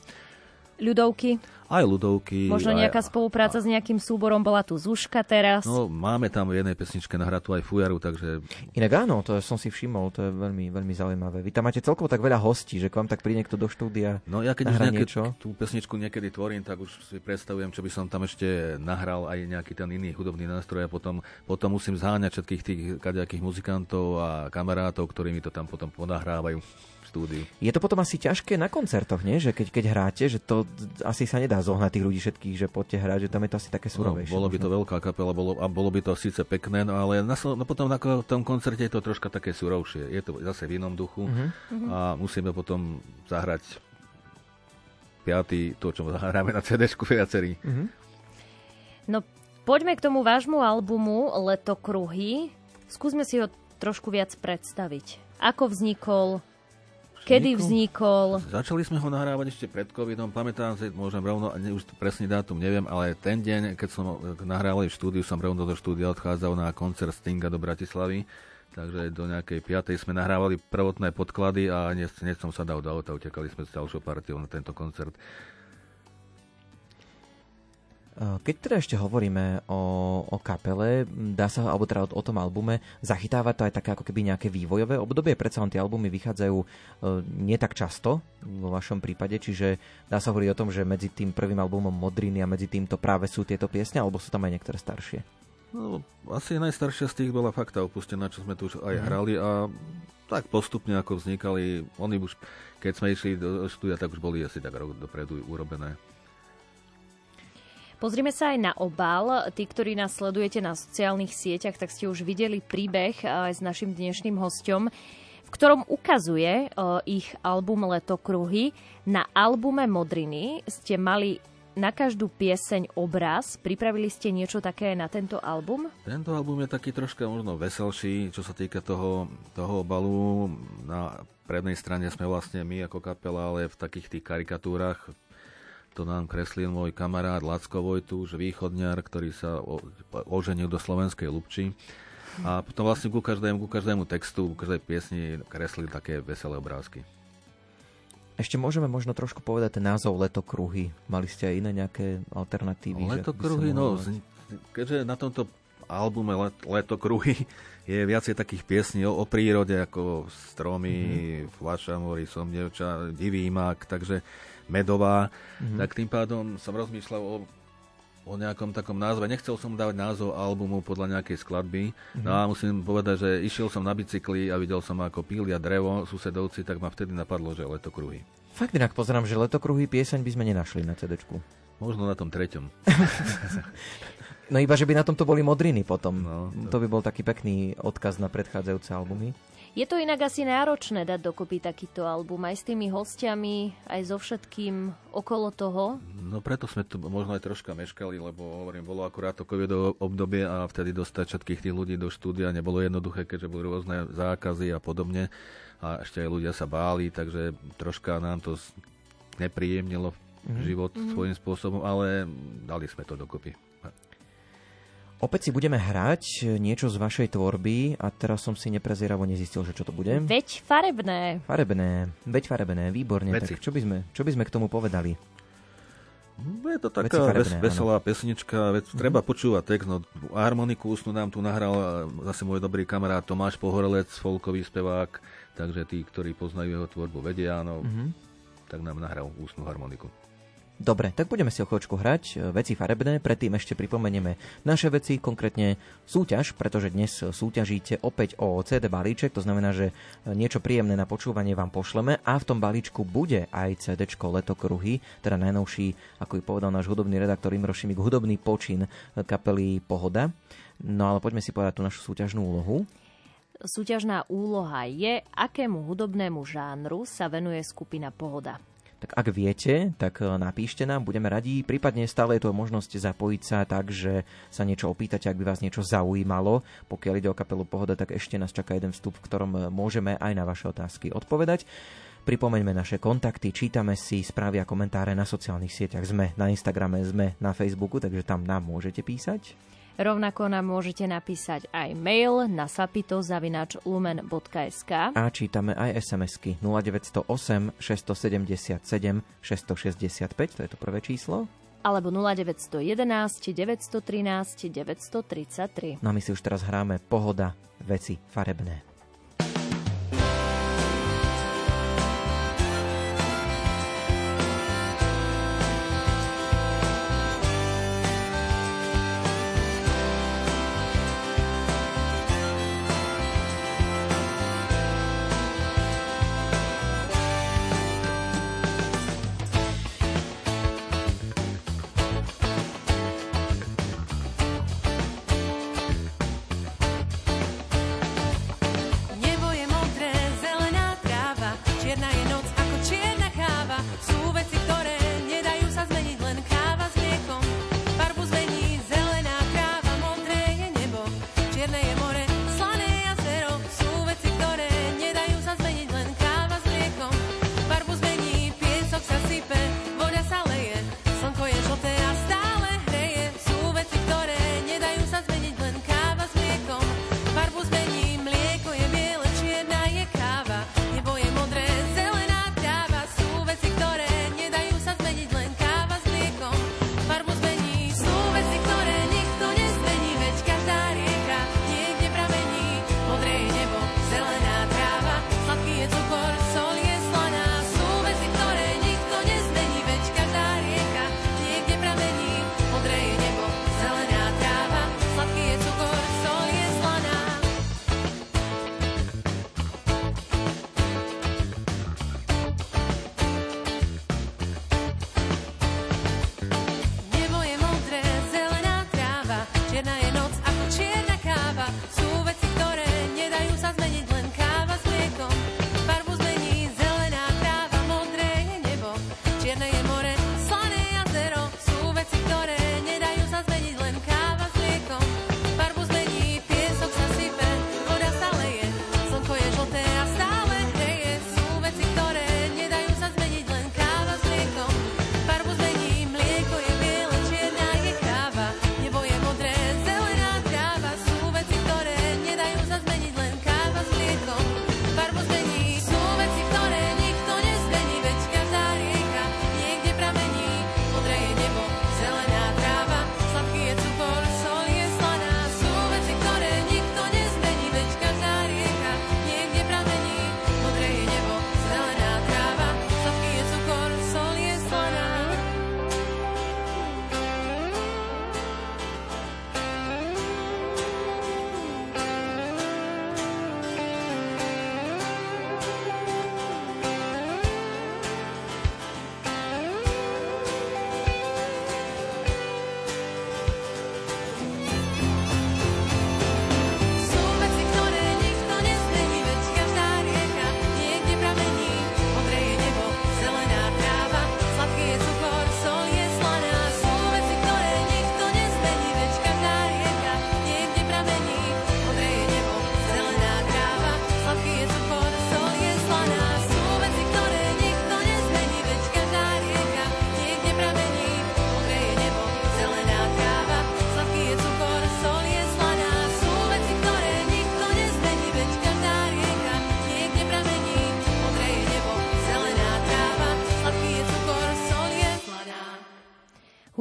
Ľudovky, Aj ľudovky. možno aj, nejaká spolupráca s nejakým súborom, bola tu Zuška teraz. No, máme tam v jednej pesničke nahratú aj fujaru, takže Inak áno, to som si všimol, to je veľmi, veľmi zaujímavé. Vy tam máte celkovo tak veľa hostí, že k vám tak príde niekto do štúdia. No ja keď už nejaké, niečo? tú pesničku niekedy tvorím, tak už si predstavujem, čo by som tam ešte nahral aj nejaký ten iný hudobný nástroj a potom, potom musím zháňať všetkých tých kadejakých muzikantov a kamarátov, ktorí mi to tam potom ponahrávajú štúdiu. Je to potom asi ťažké na koncertoch, nie? Že keď, keď hráte, že to asi sa nedá zohnať tých ľudí všetkých, že poďte hrať, že tam je to asi také No, surovejšie. bolo by to veľká kapela bolo, a bolo by to síce pekné, no ale na, no potom na tom koncerte je to troška také surovšie. Je to zase v inom duchu Mhm. a musíme potom zahrať piatý, to, čo hráme na CD-šku viacerí. Mhm. No poďme k tomu vášmu albumu Letokruhy. Skúsme si ho trošku viac predstaviť. Ako vznikol, kedy vznikol, Začali sme ho nahrávať ešte pred covidom, pamätám si, môžem rovno, ne, už presný dátum neviem, ale ten deň, keď som nahrával v štúdiu, som rovno do štúdia odchádzal na koncert Stinga do Bratislavy, takže do nejakej piatej sme nahrávali prvotné podklady a hneď som sa dal do auta, utekali sme s ďalšou partiou na tento koncert. Uh, Keď teda ešte hovoríme o, o kapele, dá sa, alebo teda o, o tom albume, zachytáva to aj také ako keby nejaké vývojové obdobie, predsa len tie albumy vychádzajú uh, nie tak často vo vašom prípade, čiže dá sa hovoriť o tom, že medzi tým prvým albumom Modriny a medzi týmto práve sú tieto piesne, alebo sú tam aj niektoré staršie. No, asi najstaršia z tých bola fakta opustená, čo sme tu už aj hrali a tak postupne ako vznikali, oni už, keď sme išli do štúdia, tak už boli asi tak rok dopredu urobené. Pozrime sa aj na obal. Tí, ktorí nás sledujete na sociálnych sieťach, tak ste už videli príbeh aj s našim dnešným hostom, ktorom ukazuje e, ich album Letokruhy. Na albume Modriny ste mali na každú pieseň obraz. Pripravili ste niečo také na tento album? Tento album je taký troška možno veselší, čo sa týka toho, toho obalu. Na prednej strane sme vlastne my ako kapela, ale v takých tých karikatúrach to nám kreslil môj kamarát Lacko Vojtuš, východňar, ktorý sa o, oženil do slovenskej Lubči. A potom vlastne ku každému, ku každému textu, ku každej piesni kreslil také veselé obrázky. Ešte môžeme možno trošku povedať ten názov Letokruhy. Mali ste aj iné nejaké alternatívy? Letokruhy, no, z- keďže na tomto albume Let, Letokruhy [laughs] je viacej takých piesní o, o prírode, ako stromy, mm-hmm. fľaša mori, som devča, divý mak, takže medová, mm-hmm. tak tým pádom som rozmýšľal o, o nejakom takom názve. Nechcel som dávať názov albumu podľa nejakej skladby. Mm-hmm. No a musím povedať, že išiel som na bicykli a videl som ako pília drevo susedovci, tak ma vtedy napadlo, že letokruhy. Fakt inak pozerám, že Letokruhy pieseň by sme nenašli na cd Možno na tom treťom. [laughs] No iba, že by na tomto boli modriny potom. No, to... by bol taký pekný odkaz na predchádzajúce albumy. Je to inak asi náročné dať dokopy takýto album aj s tými hostiami, aj so všetkým okolo toho. No preto sme tu možno aj troška meškali, lebo hovorím, bolo akurát to covidové obdobie a vtedy dostať všetkých tých ľudí do štúdia nebolo jednoduché, keďže boli rôzne zákazy a podobne. A ešte aj ľudia sa báli, takže troška nám to nepríjemnilo mm-hmm. život mm-hmm. svojím spôsobom, ale dali sme to dokopy. Opäť si budeme hrať niečo z vašej tvorby a teraz som si neprezieravo nezistil, že čo to bude. Veď farebné. Farebné, veď farebné, výborne. Veci. Tak čo by, sme, čo by sme k tomu povedali? No, Je to taká farebné, ves, áno. veselá pesnička, veď treba počúvať text. No, harmoniku ústnu nám tu nahral a zase môj dobrý kamarát Tomáš Pohorelec, folkový spevák, takže tí, ktorí poznajú jeho tvorbu, vedia, no, tak nám nahral ústnu harmoniku. Dobre, tak budeme si o chvíľočku hrať e, veci farebné, predtým ešte pripomenieme naše veci, konkrétne súťaž, pretože dnes súťažíte opäť o CD balíček, to znamená, že e, niečo príjemné na počúvanie vám pošleme a v tom balíčku bude aj CD Letokruhy, teda najnovší, ako by povedal náš hudobný redaktor Imro Šimik, hudobný počin kapely Pohoda. No ale poďme si povedať tú našu súťažnú úlohu. Súťažná úloha je, akému hudobnému žánru sa venuje skupina Pohoda. Tak ak viete, tak e, napíšte nám, budeme radi. Prípadne stále je to možnosť zapojiť sa tak, že sa niečo opýtate, ak by vás niečo zaujímalo. Pokiaľ ide o kapelu Pohoda, tak ešte nás čaká jeden vstup, v ktorom e, môžeme aj na vaše otázky odpovedať. Pripomeňme naše kontakty, čítame si správy a komentáre na sociálnych sieťach. Sme na Instagrame, sme na Facebooku, takže tam nám môžete písať. Rovnako nám môžete napísať aj mail na sapito.lumen.sk A čítame aj SMS-ky 0908 677 665, to je to prvé číslo. alebo 0911 913 933. No a my si už teraz hráme Pohoda, veci farebné.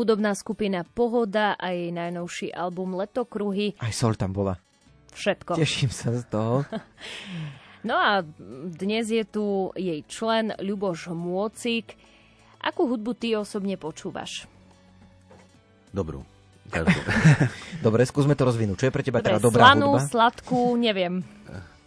Hudobná skupina Pohoda a jej najnovší album Letokruhy. Aj Sol tam bola. Všetko. Teším sa z toho. [laughs] No a dnes je tu jej člen Ľuboš Môcik. Akú hudbu ty osobne počúvaš? Dobrú. [laughs] Dobre, skúsme to rozvinúť. Čo je pre teba Dobre, teda dobrá slanú, hudba? sladkú, neviem.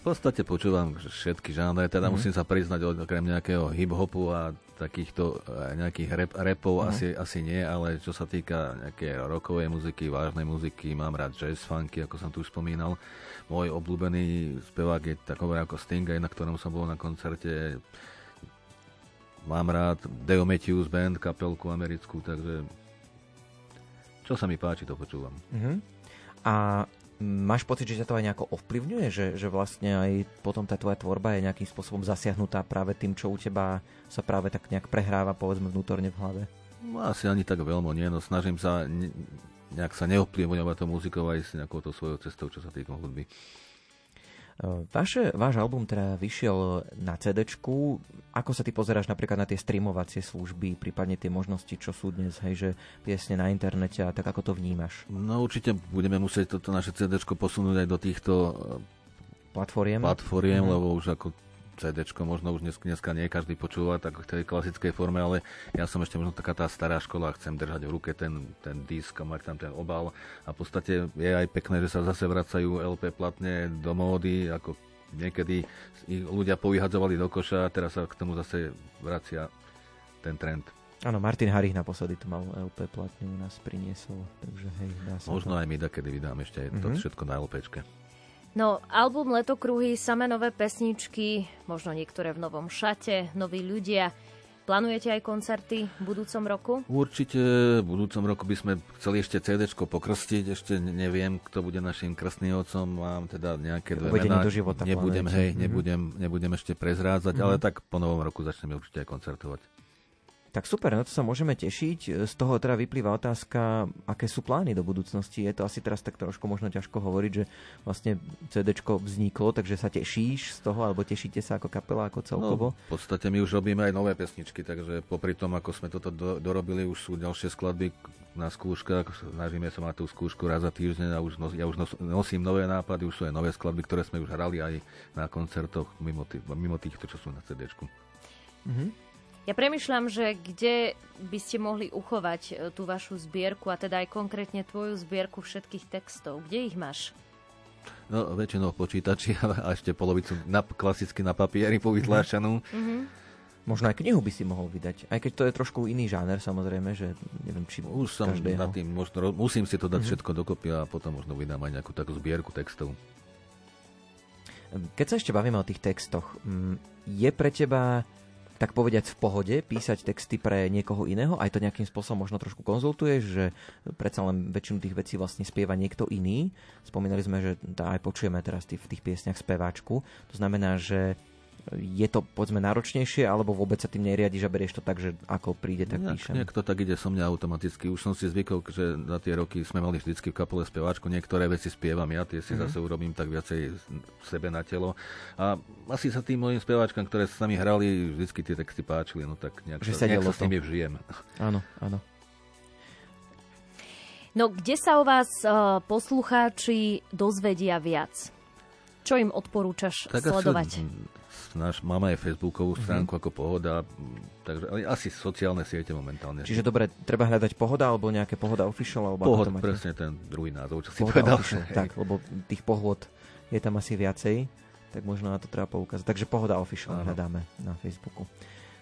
V podstate počúvam všetky žánre, teda musím sa priznať okrem nejakého hip-hopu a takýchto eh, nejakých rap, rapov asi, asi nie, ale čo sa týka nejakej rockovej muziky, vážnej muziky, mám rád jazz funky, ako som tu už spomínal. Môj obľúbený spevák je takový ako Sting, na ktorom som bol na koncerte. Mám rád Deo Matthews Band, kapelku americkú, takže čo sa mi páči, to počúvam. Mhm. A máš pocit, že ťa to aj nejako ovplyvňuje? Že, že vlastne aj potom tá tvoja tvorba je nejakým spôsobom zasiahnutá práve tým, čo u teba sa práve tak nejak prehráva, povedzme, vnútorne v hlave? No, asi ani tak veľmi nie, no snažím sa ne, nejak sa neovplyvňovať to muzikou aj s nejakou to svojou cestou, čo sa týka hudby. Vaše, váš album teda vyšiel na cd Ako sa ty pozeráš napríklad na tie streamovacie služby, prípadne tie možnosti, čo sú dnes, hej, že piesne na internete a tak ako to vnímaš? No určite budeme musieť toto naše CD posunúť aj do týchto Platformiem? eh, platformiem, mm. lebo už ako CD, možno už dnes, dneska nie každý počúva tak v tej klasickej forme, ale ja som ešte možno taká tá stará škola, chcem držať v ruke ten, ten disk a mať tam ten obal a v podstate je aj pekné, že sa zase vracajú LP platne do módy, ako niekedy ľudia povyhadzovali do koša a teraz sa k tomu zase vracia ten trend. Áno, Martin Harich naposledy tu mal LP platne u nás priniesol, takže hej, dá sa Možno to. aj my kedy vydáme ešte mm-hmm. to Mhm. všetko na LPčke. No, album Letokruhy, samé nové pesničky, možno niektoré v novom šate, noví ľudia. Plánujete aj koncerty v budúcom roku? Určite v budúcom roku by sme chceli ešte CD pokrstiť, ešte ne- neviem, kto bude našim krstným otcom, mám teda nejaké dve mená. do života nebudem, plánujete. hej, Mhm. nebudem, nebudem ešte prezrádzať, ale tak po novom roku začneme určite aj koncertovať. Tak super, na to sa môžeme tešiť. Z toho teda vyplýva otázka, aké sú plány do budúcnosti. Je to asi teraz tak trošku možno ťažko hovoriť, že vlastne CD vzniklo, takže sa tešíš z toho, alebo tešíte sa ako kapela, ako celkovo? No, v podstate my už robíme aj nové pesničky, takže popri tom, ako sme toto do, dorobili, už sú ďalšie skladby na skúškach. Snažíme sa mať tú skúšku raz za týždeň a už nos, ja už nos, nosím nové nápady, už sú aj nové skladby, ktoré sme už hrali aj na koncertoch mimo, tých, mimo týchto, čo sú na CD. Mhm. Ja premyšľam, že kde by ste mohli uchovať e, tú vašu zbierku a teda aj konkrétne tvoju zbierku všetkých textov. Kde ich máš? No, väčšinou v počítači [laughs] a ešte polovicu na, klasicky na papieri povytláčanú. Mhm. Možno aj knihu by si mohol vydať. Aj keď to je trošku iný žáner, samozrejme, že neviem, či Už som každého. nad tým, možno, musím si to dať všetko dokopy a potom možno vydám aj nejakú takú zbierku textov. Keď sa ešte bavíme o tých textoch, mm, je pre teba tak povediať v pohode písať texty pre niekoho iného? Aj to nejakým spôsobom možno trošku konzultuješ, že predsa len väčšinu tých vecí vlastne spieva niekto iný. Spomínali sme, že aj počujeme teraz v tých piesniach speváčku. To znamená, že je to povedzme náročnejšie, alebo vôbec sa tým neriadiš a berieš to tak, že ako príde, tak Nejak, píšem. nejak to tak ide so mňa automaticky. Už som si zvykol, že za tie roky sme mali vždycky v kapele speváčku. Niektoré veci spievam ja, tie si Mhm. mm-hmm. zase urobím tak viacej sebe na telo. A asi sa tým mojim speváčkam, ktoré s nami hrali, vždycky tie texty páčili. No tak nejak, Že sa, nejak sa s nimi vžijem. Áno, áno. No, kde sa o vás uh, poslucháči dozvedia viac? Čo im odporúčaš Tak sledovať? asi, náš, máme aj facebookovú Mhm. stránku ako Pohoda, takže ale asi sociálne siete momentálne. Čiže dobre, treba hľadať pohoda alebo nejaké pohoda official? Alebo Pohod, to máte? presne ten druhý názov, čo si Pohoda povedal. official, [laughs] tak, lebo tých pohôd je tam asi viacej, tak možno na to treba poukázať. Takže pohoda official Áno. hľadáme na Facebooku.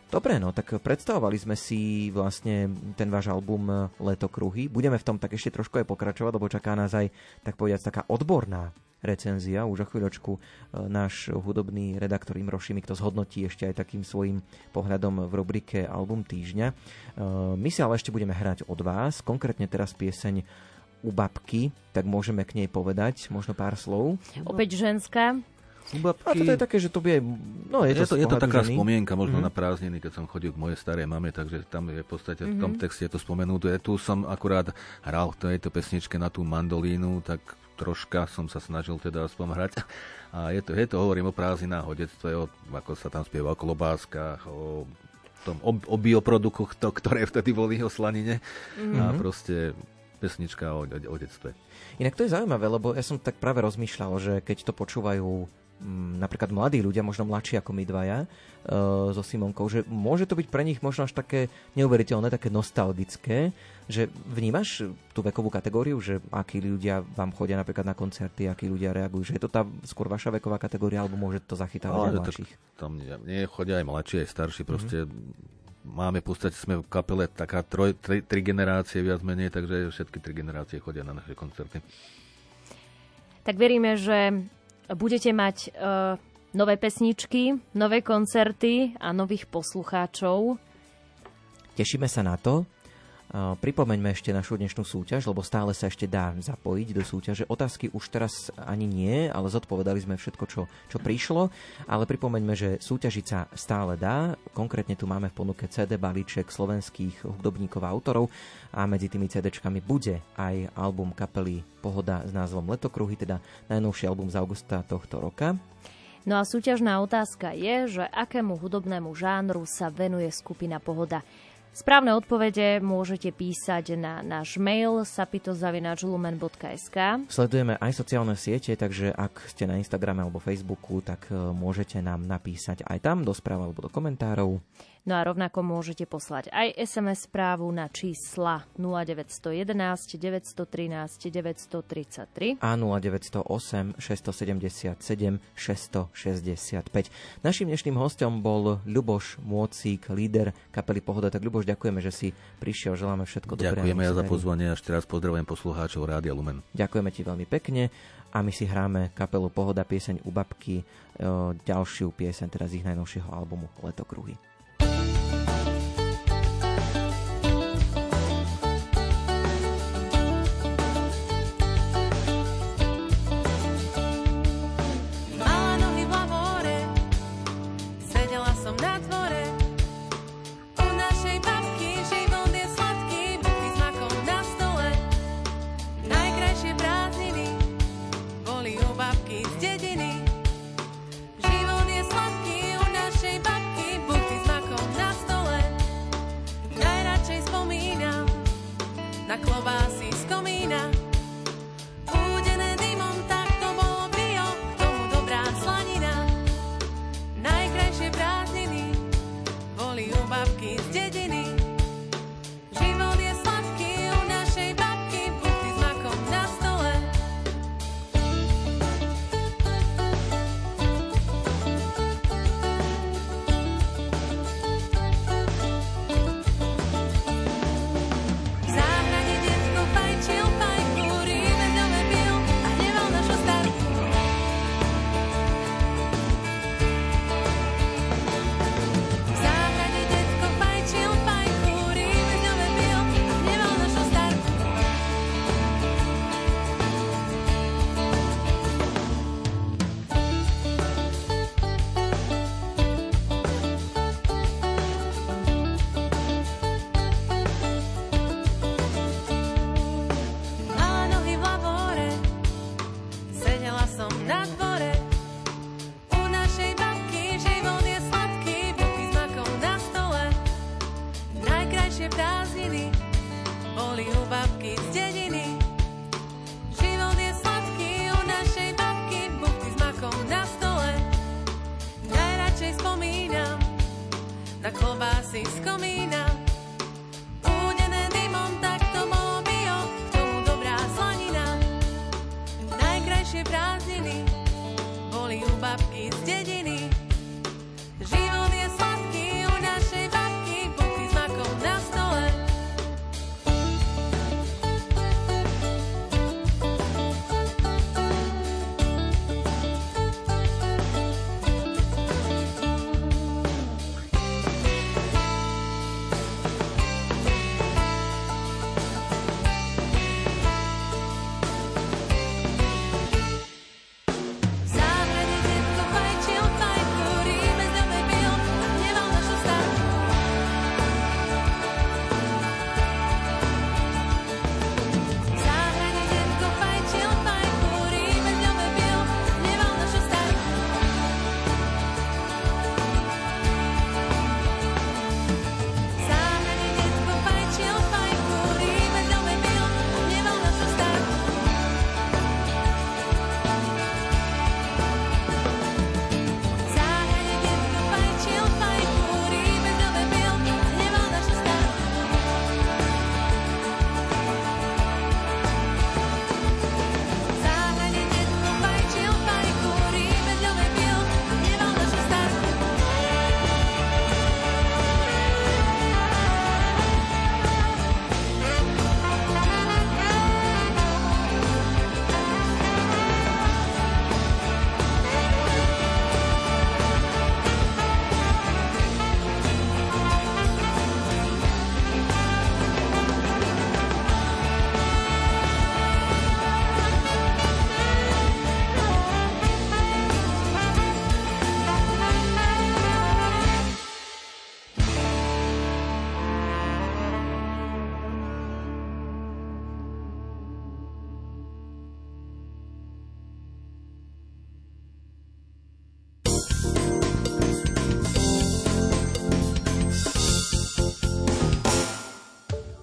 Dobre, no tak predstavovali sme si vlastne ten váš album Letokruhy. Budeme v tom tak ešte trošku aj pokračovať, lebo čaká nás aj, tak povedať, taká odborná recenzia. Už o chvíľočku e, náš hudobný redaktor Imro Šimik to zhodnotí ešte aj takým svojim pohľadom v rubrike Album týždňa. E, My si ale ešte budeme hrať od vás, konkrétne teraz pieseň u babky, tak môžeme k nej povedať možno pár slov. Opäť ženská. A toto je také, že to by aj... No, je, Je to, je to taká ženy. spomienka možno Mhm. na prázdniny, keď som chodil k mojej starej mame, takže tam je v podstate v Mhm. tom texte je to spomenuté. Tu som akurát hral v tejto pesničke na tú mandolínu, tak troška som sa snažil teda aspoň hrať. A je to, je to hovorím o prázdninách, o detstve, o, ako sa tam spieva o klobáskach, o tom, o, o bioproduktoch, to, ktoré vtedy boli o slanine. A Mhm. proste pesnička o, o, o detstve. Inak to je zaujímavé, lebo ja som tak práve rozmýšľal, že keď to počúvajú napríklad mladí ľudia, možno mladší ako my dvaja, e, so Simonkou, že môže to byť pre nich možno až také neuveriteľné, také nostalgické, že vnímaš tú vekovú kategóriu, že akí ľudia vám chodia napríklad na koncerty, akí ľudia reagujú, že je to tá skôr vaša veková kategória, alebo môže to zachytávať aj Ale mladších? tak tam nie, chodia aj mladší, aj starší, proste máme v podstate, sme v kapele taká troj, tri, tri generácie viac menej, takže všetky tri generácie chodia na naše koncerty. Tak veríme, že budete mať e, nové pesničky, nové koncerty a nových poslucháčov. Tešíme sa na to. Pripomeňme ešte našu dnešnú súťaž, lebo stále sa ešte dá zapojiť do súťaže. Otázky už teraz ani nie, ale zodpovedali sme všetko, čo, čo prišlo. Ale pripomeňme, že súťažiť sa stále dá. Konkrétne tu máme v ponuke CD balíček slovenských hudobníkov a autorov a medzi tými CDčkami bude aj album kapely Pohoda s názvom Letokruhy, teda najnovší album z augusta tohto roka. No a súťažná otázka je, že akému hudobnému žánru sa venuje skupina Pohoda. Správne odpovede môžete písať na náš mail sapitozavinačlumen.sk Sledujeme aj sociálne siete, takže ak ste na Instagrame alebo Facebooku, tak e, môžete nám napísať aj tam do správ alebo do komentárov. No a rovnako môžete poslať aj SMS správu na čísla 0911 913 933. A 0908 677 665. Našim dnešným hostom bol Ľuboš Môcik, líder kapely Pohoda. Tak Ľuboš, ďakujeme, že si prišiel. Želáme všetko dobré. Ďakujeme ja za pozvanie a ešte raz pozdravujem poslucháčov Rádia Lumen. Ďakujeme ti veľmi pekne a my si hráme kapelu Pohoda pieseň u babky, e, ďalšiu pieseň teda z ich najnovšieho albumu Letokruhy.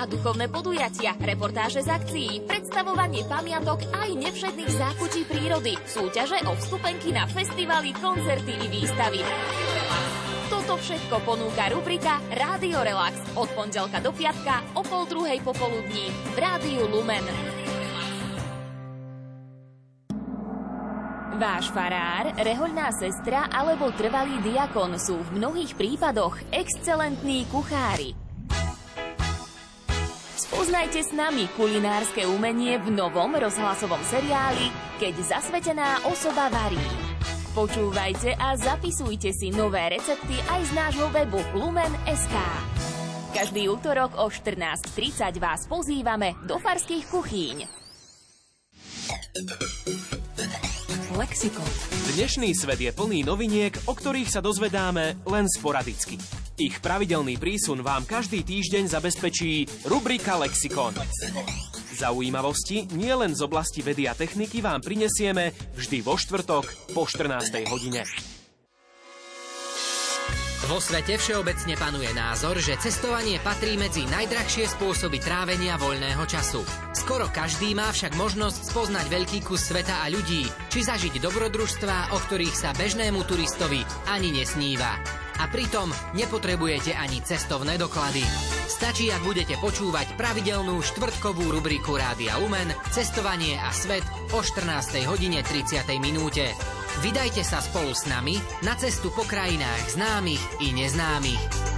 A duchovné podujatia, reportáže z akcií, predstavovanie pamiatok aj nevšetných zákutí prírody, súťaže o vstupenky na festivaly, koncerty i výstavy. Toto všetko ponúka rubrika Rádio Relax od pondelka do piatka o pol druhej popoludní v Rádiu Lumen. Váš farár, rehoľná sestra alebo trvalý diakon sú v mnohých prípadoch excelentní kuchári. Spoznajte s nami kulinárske umenie v novom rozhlasovom seriáli Keď zasvetená osoba varí. Počúvajte a zapisujte si nové recepty aj z nášho webu lumen.sk. Každý útorok o 14.30 vás pozývame do farských kuchýň. Lexikon. Dnešný svet je plný noviniek, o ktorých sa dozvedáme len sporadicky. Ich pravidelný prísun vám každý týždeň zabezpečí rubrika Lexikon. Zaujímavosti nie len z oblasti vedy a techniky vám prinesieme vždy vo štvrtok po 14. hodine. Vo svete všeobecne panuje názor, že cestovanie patrí medzi najdrahšie spôsoby trávenia voľného času. Skoro každý má však možnosť spoznať veľký kus sveta a ľudí, či zažiť dobrodružstvá, o ktorých sa bežnému turistovi ani nesníva. A pritom nepotrebujete ani cestovné doklady. Stačí, ak budete počúvať pravidelnú štvrtkovú rubriku Rádia Lumen Cestovanie a svet o 14. hodine 30. minúte. Vydajte sa spolu s nami na cestu po krajinách známych i neznámych.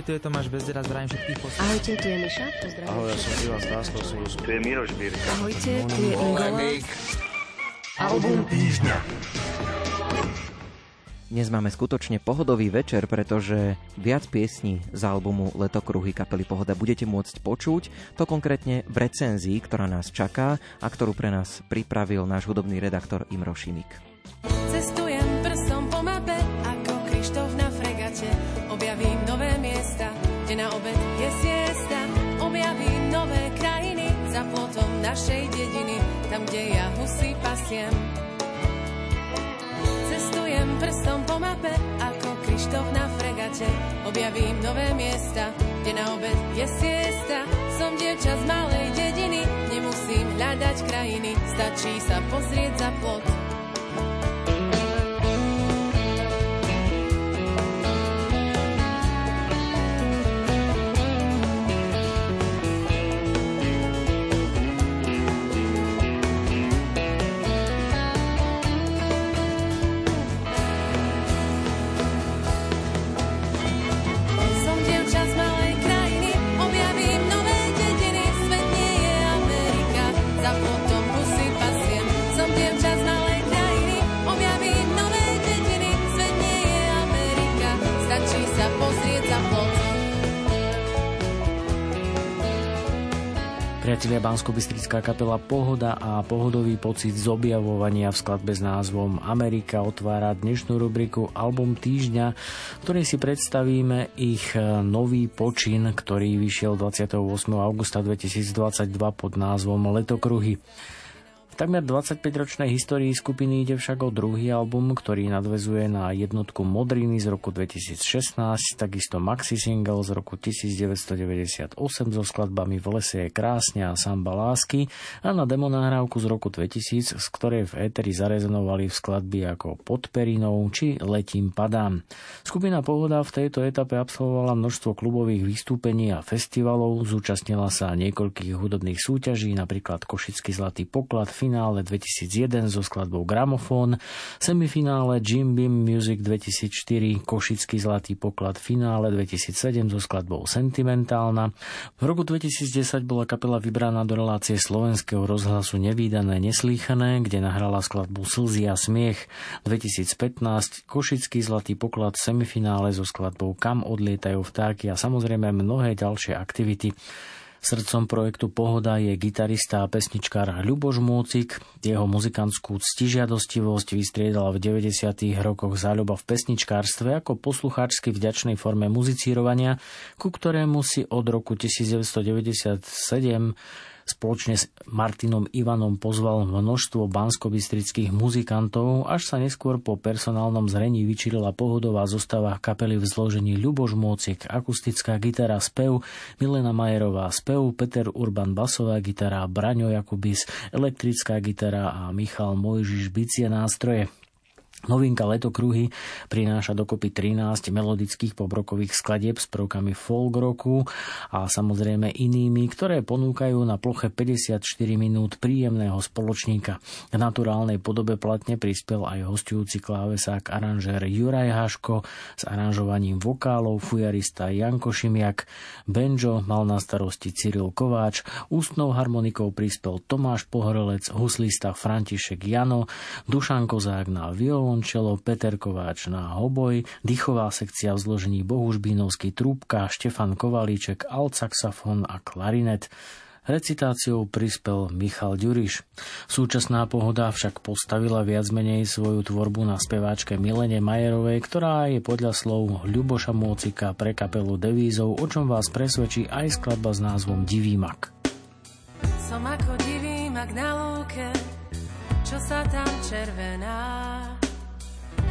Ahojte, tu je Tomáš Bezdera, zdravím všetkých poslucháčov. Ahojte, tu je Miša, pozdravím. Ahoj, ja som Ivan Stáskou Sús. Tu je Miroš Birka. Ahojte, tu je Ingola. Album týždňa. Dnes máme skutočne pohodový večer, pretože viac piesní z albumu Letokruhy kapely Pohoda budete môcť počuť, to konkrétne v recenzii, ktorá nás čaká a ktorú pre nás pripravil náš hudobný redaktor Imro Šimik. Cestujem Prstom po mape ako Krištof na fregate. Objavím nové miesta, kde na obed je siesta. Som dievča z malej dediny, nemusím hľadať krajiny, stačí sa pozrieť za plot. Priatelia bansko kapela Pohoda a pohodový pocit z objavovania v skladbe s názvom Amerika otvára dnešnú rubriku Album týždňa, v ktorej si predstavíme ich e, nový počin, ktorý vyšiel 28. augusta 2022 pod názvom Letokruhy. Takmer 25-ročnej histórii skupiny ide však o druhý album, ktorý nadvezuje na jednotku Modriny z roku 2016, takisto maxi single z roku 1998 so skladbami V lese je krásne a Samba lásky a na demo nahrávku z roku 2000, z ktorej v éteri zarezonovali v skladby ako Pod perinou či Letím padám. Skupina Pohoda v tejto etape absolvovala množstvo klubových vystúpení a festivalov, zúčastnila sa niekoľkých hudobných súťaží, napríklad Košický zlatý poklad, finále 2001 so skladbou Gramofón, semifinále Jim Beam Music 2004, Košický zlatý poklad, finále 2007 so skladbou Sentimentálna. V roku 2010 bola kapela vybraná do relácie slovenského rozhlasu Nevýdané neslýchané, kde nahrala skladbu Slzy a smiech. 2015 Košický zlatý poklad semifinále so skladbou Kam odlietajú vtáky a samozrejme mnohé ďalšie aktivity. Srdcom projektu Pohoda je gitarista a pesničkár Ľuboš Múcik. Jeho muzikantskú ctižiadostivosť vystriedala v 90. rokoch záľuba v pesničkárstve ako poslucháčsky vďačnej forme muzicírovania, ku ktorému si od roku 1997 spoločne s Martinom Ivanom pozval množstvo banskobistrických muzikantov, až sa neskôr po personálnom zrení vyčilila pohodová zostava kapely v zložení Ľuboš Mócik, akustická gitara spev, Milena Majerová spev, Peter Urban basová gitara, Braňo Jakubis, elektrická gitara a Michal Mojžiš bicie nástroje. Novinka Letokruhy prináša dokopy 13 melodických pobrokových skladieb s prvkami folk roku a samozrejme inými, ktoré ponúkajú na ploche 54 minút príjemného spoločníka. K naturálnej podobe platne prispel aj hostujúci klávesák aranžér Juraj Haško s aranžovaním vokálov fujarista Janko Šimiak, banjo mal na starosti Cyril Kováč, ústnou harmonikou prispel Tomáš Pohorelec, huslista František Jano, Dušan Kozák na violon, violončelo, Peter Kováč na hoboj, dýchová sekcia v zložení Bohuž Bínovský trúbka, Štefan Kovalíček, alt saxofón a klarinet. Recitáciou prispel Michal Ďuriš. Súčasná pohoda však postavila viac menej svoju tvorbu na speváčke Milene Majerovej, ktorá je podľa slov Ľuboša Môcika pre kapelu devízov, o čom vás presvedčí aj skladba s názvom Divý mak. Som ako divý mak na lúke, čo sa tam červená.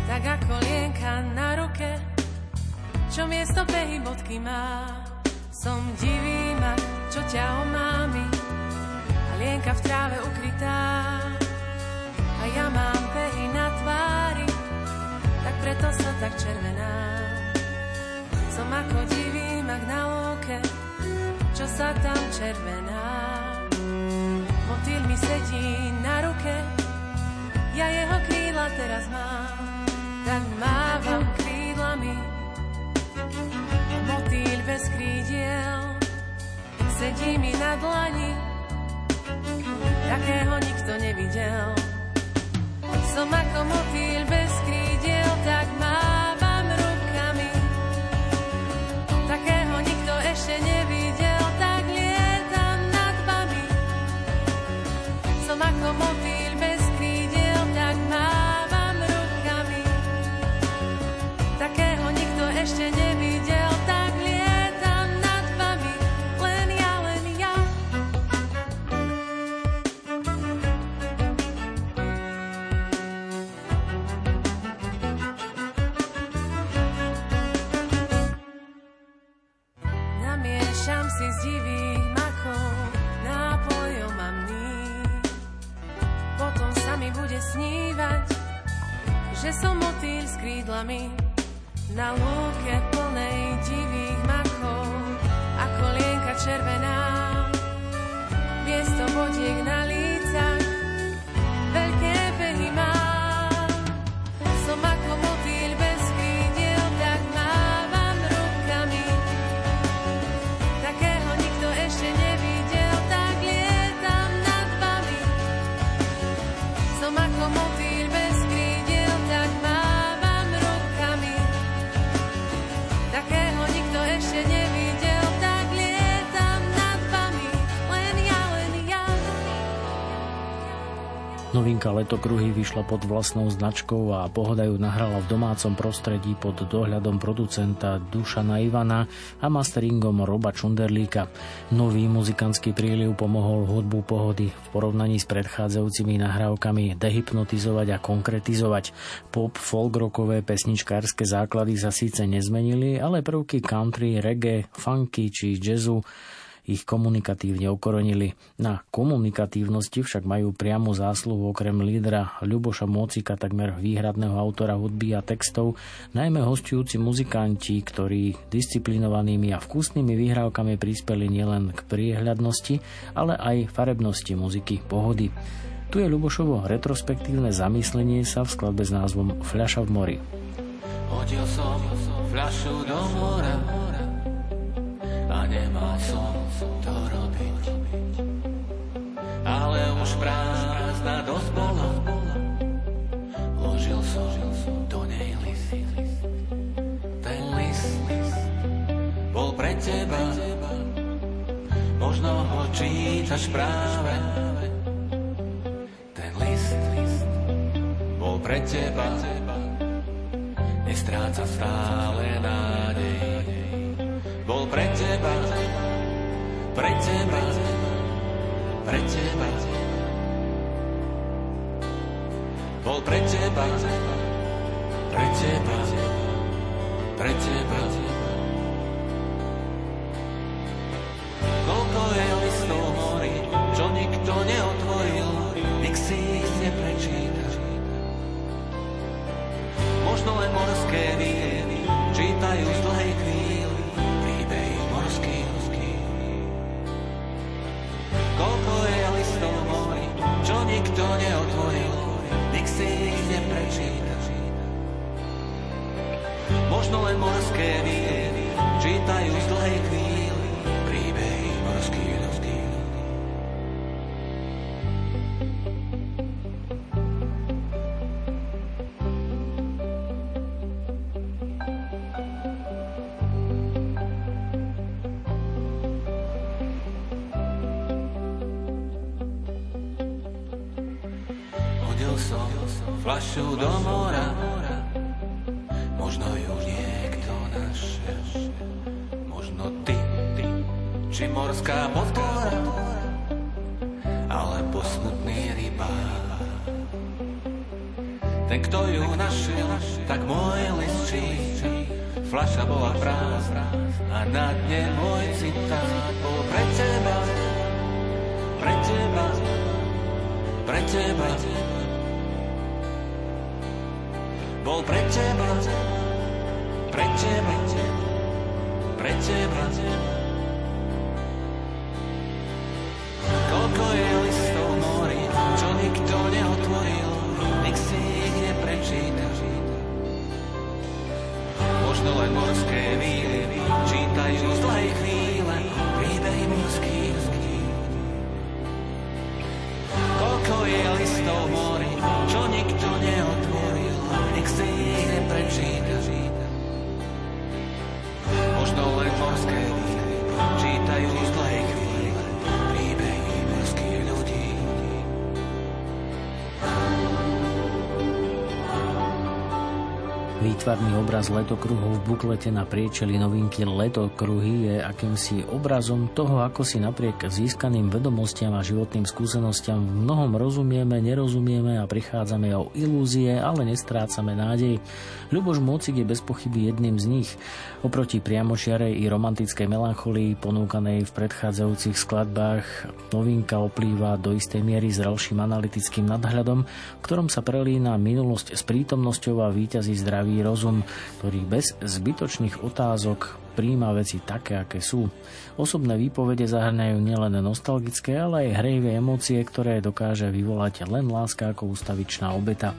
Tak ako lienka na ruke, čo miesto pehy bodky má. Som divý mak, čo ťa omámi, a lienka v tráve ukrytá. A ja mám pehy na tvári, tak preto som tak červená. Som ako divý mak na lúke, čo sa tam červená. Motýl mi sedí na ruke, ja jeho krídla teraz mám, bez krídiel sedí mi na dlani, takého nikto nevidel. Som ako motýl bez Novinka Letokruhy vyšla pod vlastnou značkou a Pohoda ju nahrala v domácom prostredí pod dohľadom producenta Dušana Ivana a masteringom Roba Čunderlíka. Nový muzikantský príliv pomohol hudbu Pohody v porovnaní s predchádzajúcimi nahrávkami dehypnotizovať a konkretizovať. Pop, folk rockové pesničkárske základy sa síce nezmenili, ale prvky country, reggae, funky či jazzu ich komunikatívne okorenili. Na komunikatívnosti však majú priamu zásluhu okrem lídra Ľuboša Mócika, takmer výhradného autora hudby a textov, najmä hostujúci muzikanti, ktorí disciplinovanými a vkusnými vyhrávkami prispeli nielen k priehľadnosti, ale aj farebnosti muziky pohody. Tu je Ľubošovo retrospektívne zamyslenie sa v skladbe s názvom Fľaša v mori. Hodil som fľašu do mora a nemal som to robiť. Ale už prázdna dosť bola, vložil som do nej list. Ten list bol pre teba, možno ho čítaš práve. Ten list bol pre teba, nestráca stále nádej. Bol pre teba, pre teba, pre teba. Bol pre teba, pre teba, pre teba. Koľko ich neprečíta. Možno len morské víny čítajú z dlhej flašu do mora, možno ju niekto našiel. Možno ty, ty, či morská podpora, alebo smutný rybár. Ten, kto ju našiel, tak môj list číta. Flaša bola prázdna a na dne môj citát bol pre teba, pre teba, pre teba. Bol Možno Výtvarný obraz letokruhov v buklete na priečeli novinky Letokruhy je akýmsi obrazom toho, ako si napriek získaným vedomostiam a životným skúsenostiam v mnohom rozumieme, nerozumieme a prichádzame o ilúzie, ale nestrácame nádej. Ľuboš Mocik je bez pochyby jedným z nich. Oproti priamočiarej i romantickej melancholii ponúkanej v predchádzajúcich skladbách novinka oplýva do istej miery zrelším analytickým nadhľadom, v ktorom sa prelína minulosť s prítomnosťou a víťazí zdravý rozum, ktorý bez zbytočných otázok príjma veci také, aké sú. Osobné výpovede zahrňajú nielen nostalgické, ale aj hrejvé emócie, ktoré dokáže vyvolať len láska ako ústavičná obeta.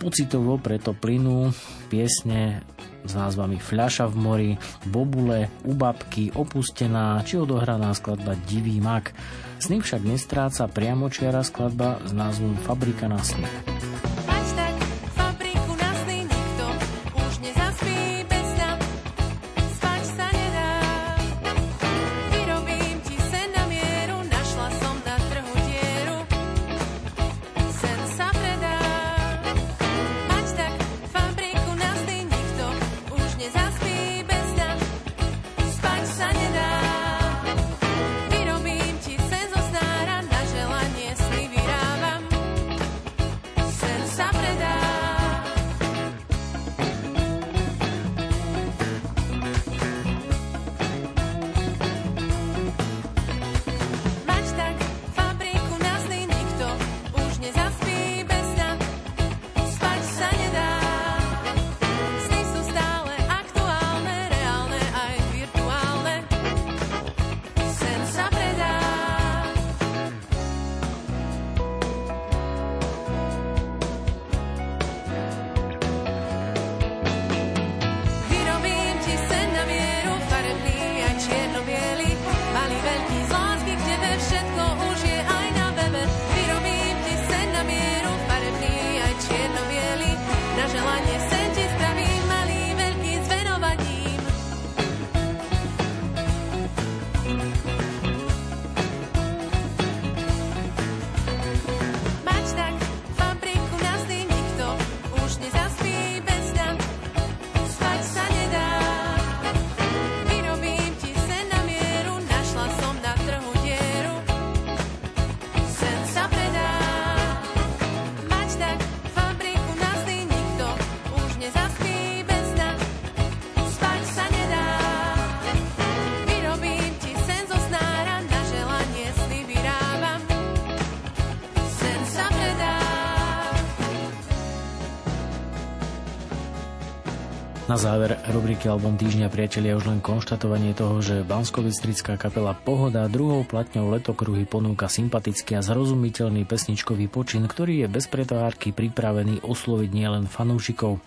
Pocitovo preto plynú piesne s názvami Fľaša v mori, Bobule, U babky, Opustená či odohraná skladba Divý mak. Sny však nestráca priamočiara skladba s názvom Fabrika na sny. Záver rubriky Album týždňa priatelia už len konštatovanie toho, že Banskovistrická kapela Pohoda druhou platňou letokruhy ponúka sympatický a zrozumiteľný pesničkový počin, ktorý je bez pretvárky pripravený osloviť nielen fanúšikov.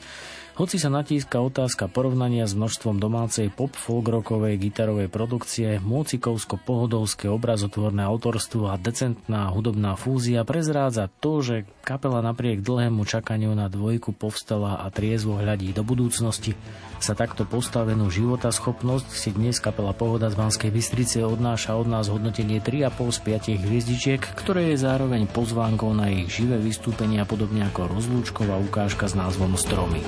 Hoci sa natíska otázka porovnania s množstvom domácej pop folk rockovej gitarovej produkcie, mocikovsko-pohodovské obrazotvorné autorstvo a decentná hudobná fúzia prezrádza to, že kapela napriek dlhému čakaniu na dvojku povstala a triezvo hľadí do budúcnosti. Sa takto postavenú schopnosť si dnes kapela Pohoda z Banskej Bystrice odnáša od nás hodnotenie 3,5 z 5 hviezdičiek, ktoré je zároveň pozvánkou na ich živé vystúpenia podobne ako rozlúčková ukážka s názvom Stromy.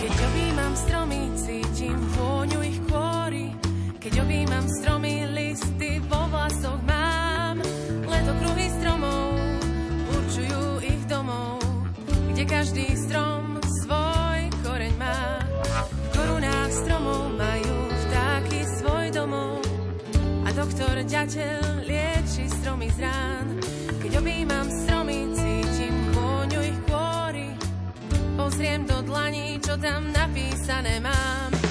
Keď objímam stromy, cítim vôňu ich kôry. Keď objímam stromy, listy vo vlasoch mám. Leto kruhy stromov určujú ich domov, kde každý strom svoj koreň má. V korunách stromov majú vtáky svoj domov a doktor ďateľ lieči stromy z rán. Keď objímam stromy, Pozriem do dlaní, čo tam napísané mám.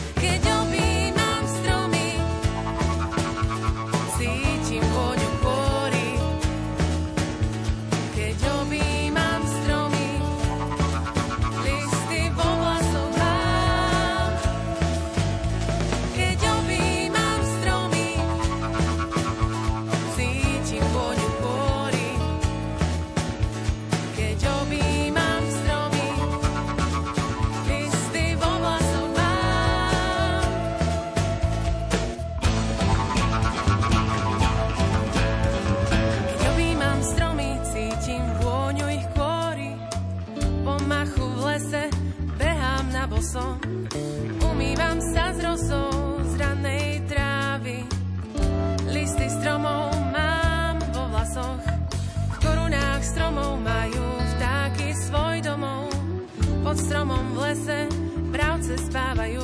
Lese bravce spávajú.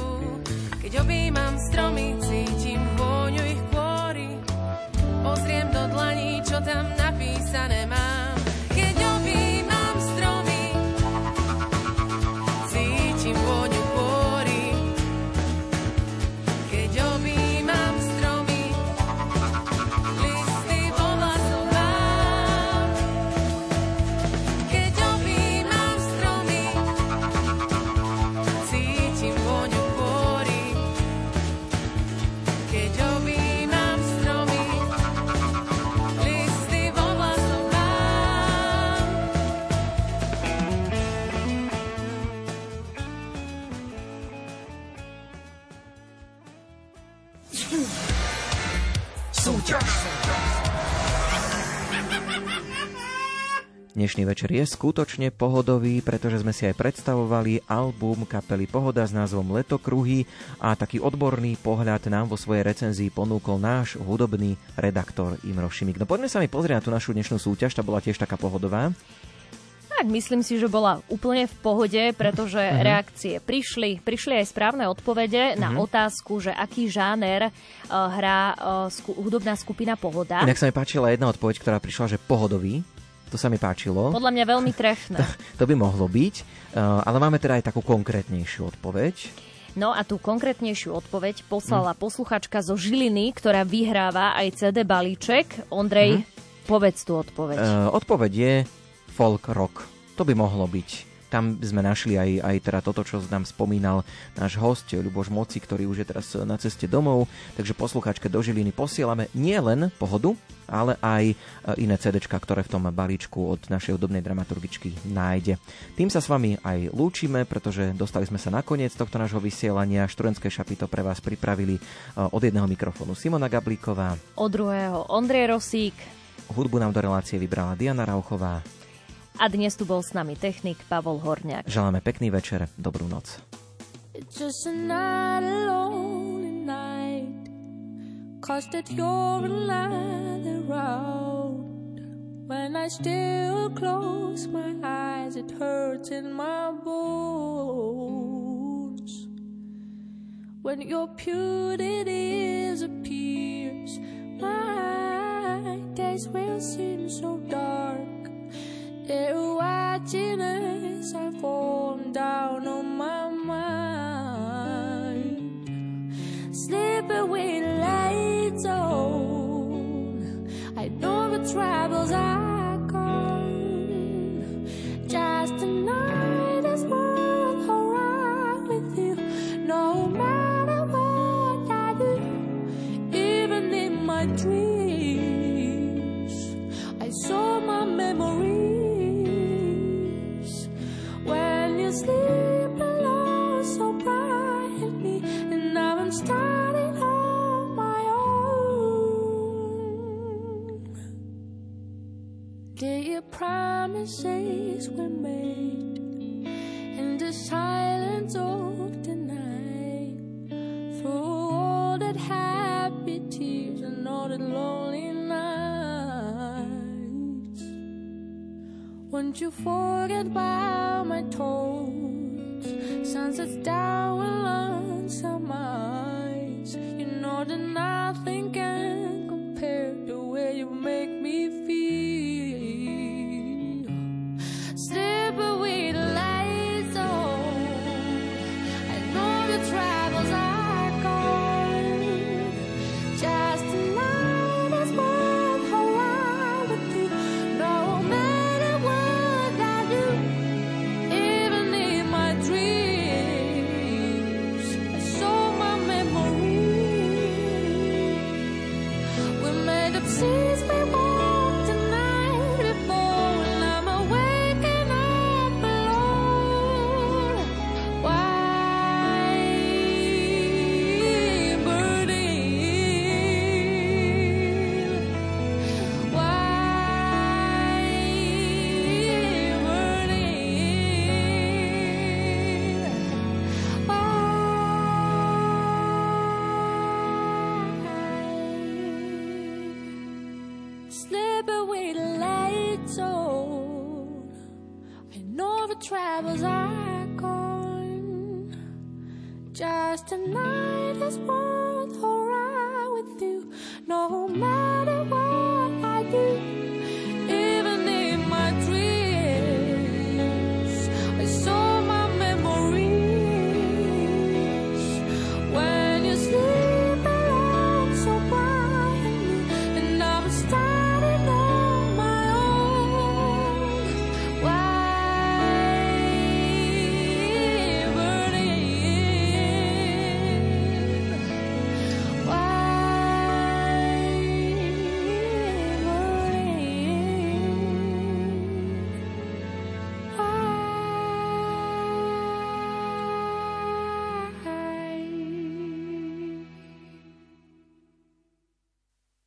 Keď objímam stromy, cítim vôňu ich kôry. Pozriem do dlaní, čo tam napísané mám. Dnešný večer je skutočne pohodový, pretože sme si aj predstavovali album kapely Pohoda s názvom Letokruhy a taký odborný pohľad nám vo svojej recenzii ponúkol náš hudobný redaktor Imro Šimik. No poďme sa mi pozrieť na tú našu dnešnú súťaž, tá bola tiež taká pohodová. Tak myslím si, že bola úplne v pohode, pretože Mhm. reakcie prišli. Prišli aj správne odpovede na Mhm. otázku, že aký žáner uh, hrá uh, sku- hudobná skupina Pohoda. Inak sa mi páčila jedna odpoveď, ktorá prišla, že pohodový. To sa mi páčilo. Podľa mňa veľmi trefné. [laughs] To by mohlo byť, uh, ale máme teda aj takú konkrétnejšiu odpoveď. No a tú konkrétnejšiu odpoveď poslala Mhm. posluchačka zo Žiliny, ktorá vyhráva aj CD balíček. Ondrej, povedz tú odpoveď. Uh, odpoveď je folk rock. To by mohlo byť. Tam sme našli aj, aj teda toto, čo nám spomínal náš host Ľuboš Moci, ktorý už je teraz na ceste domov. Takže posluchačke do Žiliny posielame nie len pohodu, ale aj e, iné CDčka, ktoré v tom balíčku od našej hudobnej dramaturgičky nájde. Tým sa s vami aj lúčime, pretože dostali sme sa na koniec tohto nášho vysielania. Študentské šapy to pre vás pripravili e, od jedného mikrofónu Simona Gablíková. Od druhého Ondrej Rosík. Hudbu nám do relácie vybrala Diana Rauchová. A dnes tu bol s nami technik Pavol Horňák. Želáme pekný večer, dobrú noc. It's just another lonely night. Cause that you're another round. When I still close my eyes, it hurts in my bones. When your beauty disappears, my days will seem so dark. They're watching as I fall down on my mind. Sleeping with lights on. I know the troubles are gone. Just tonight night is worth you forget about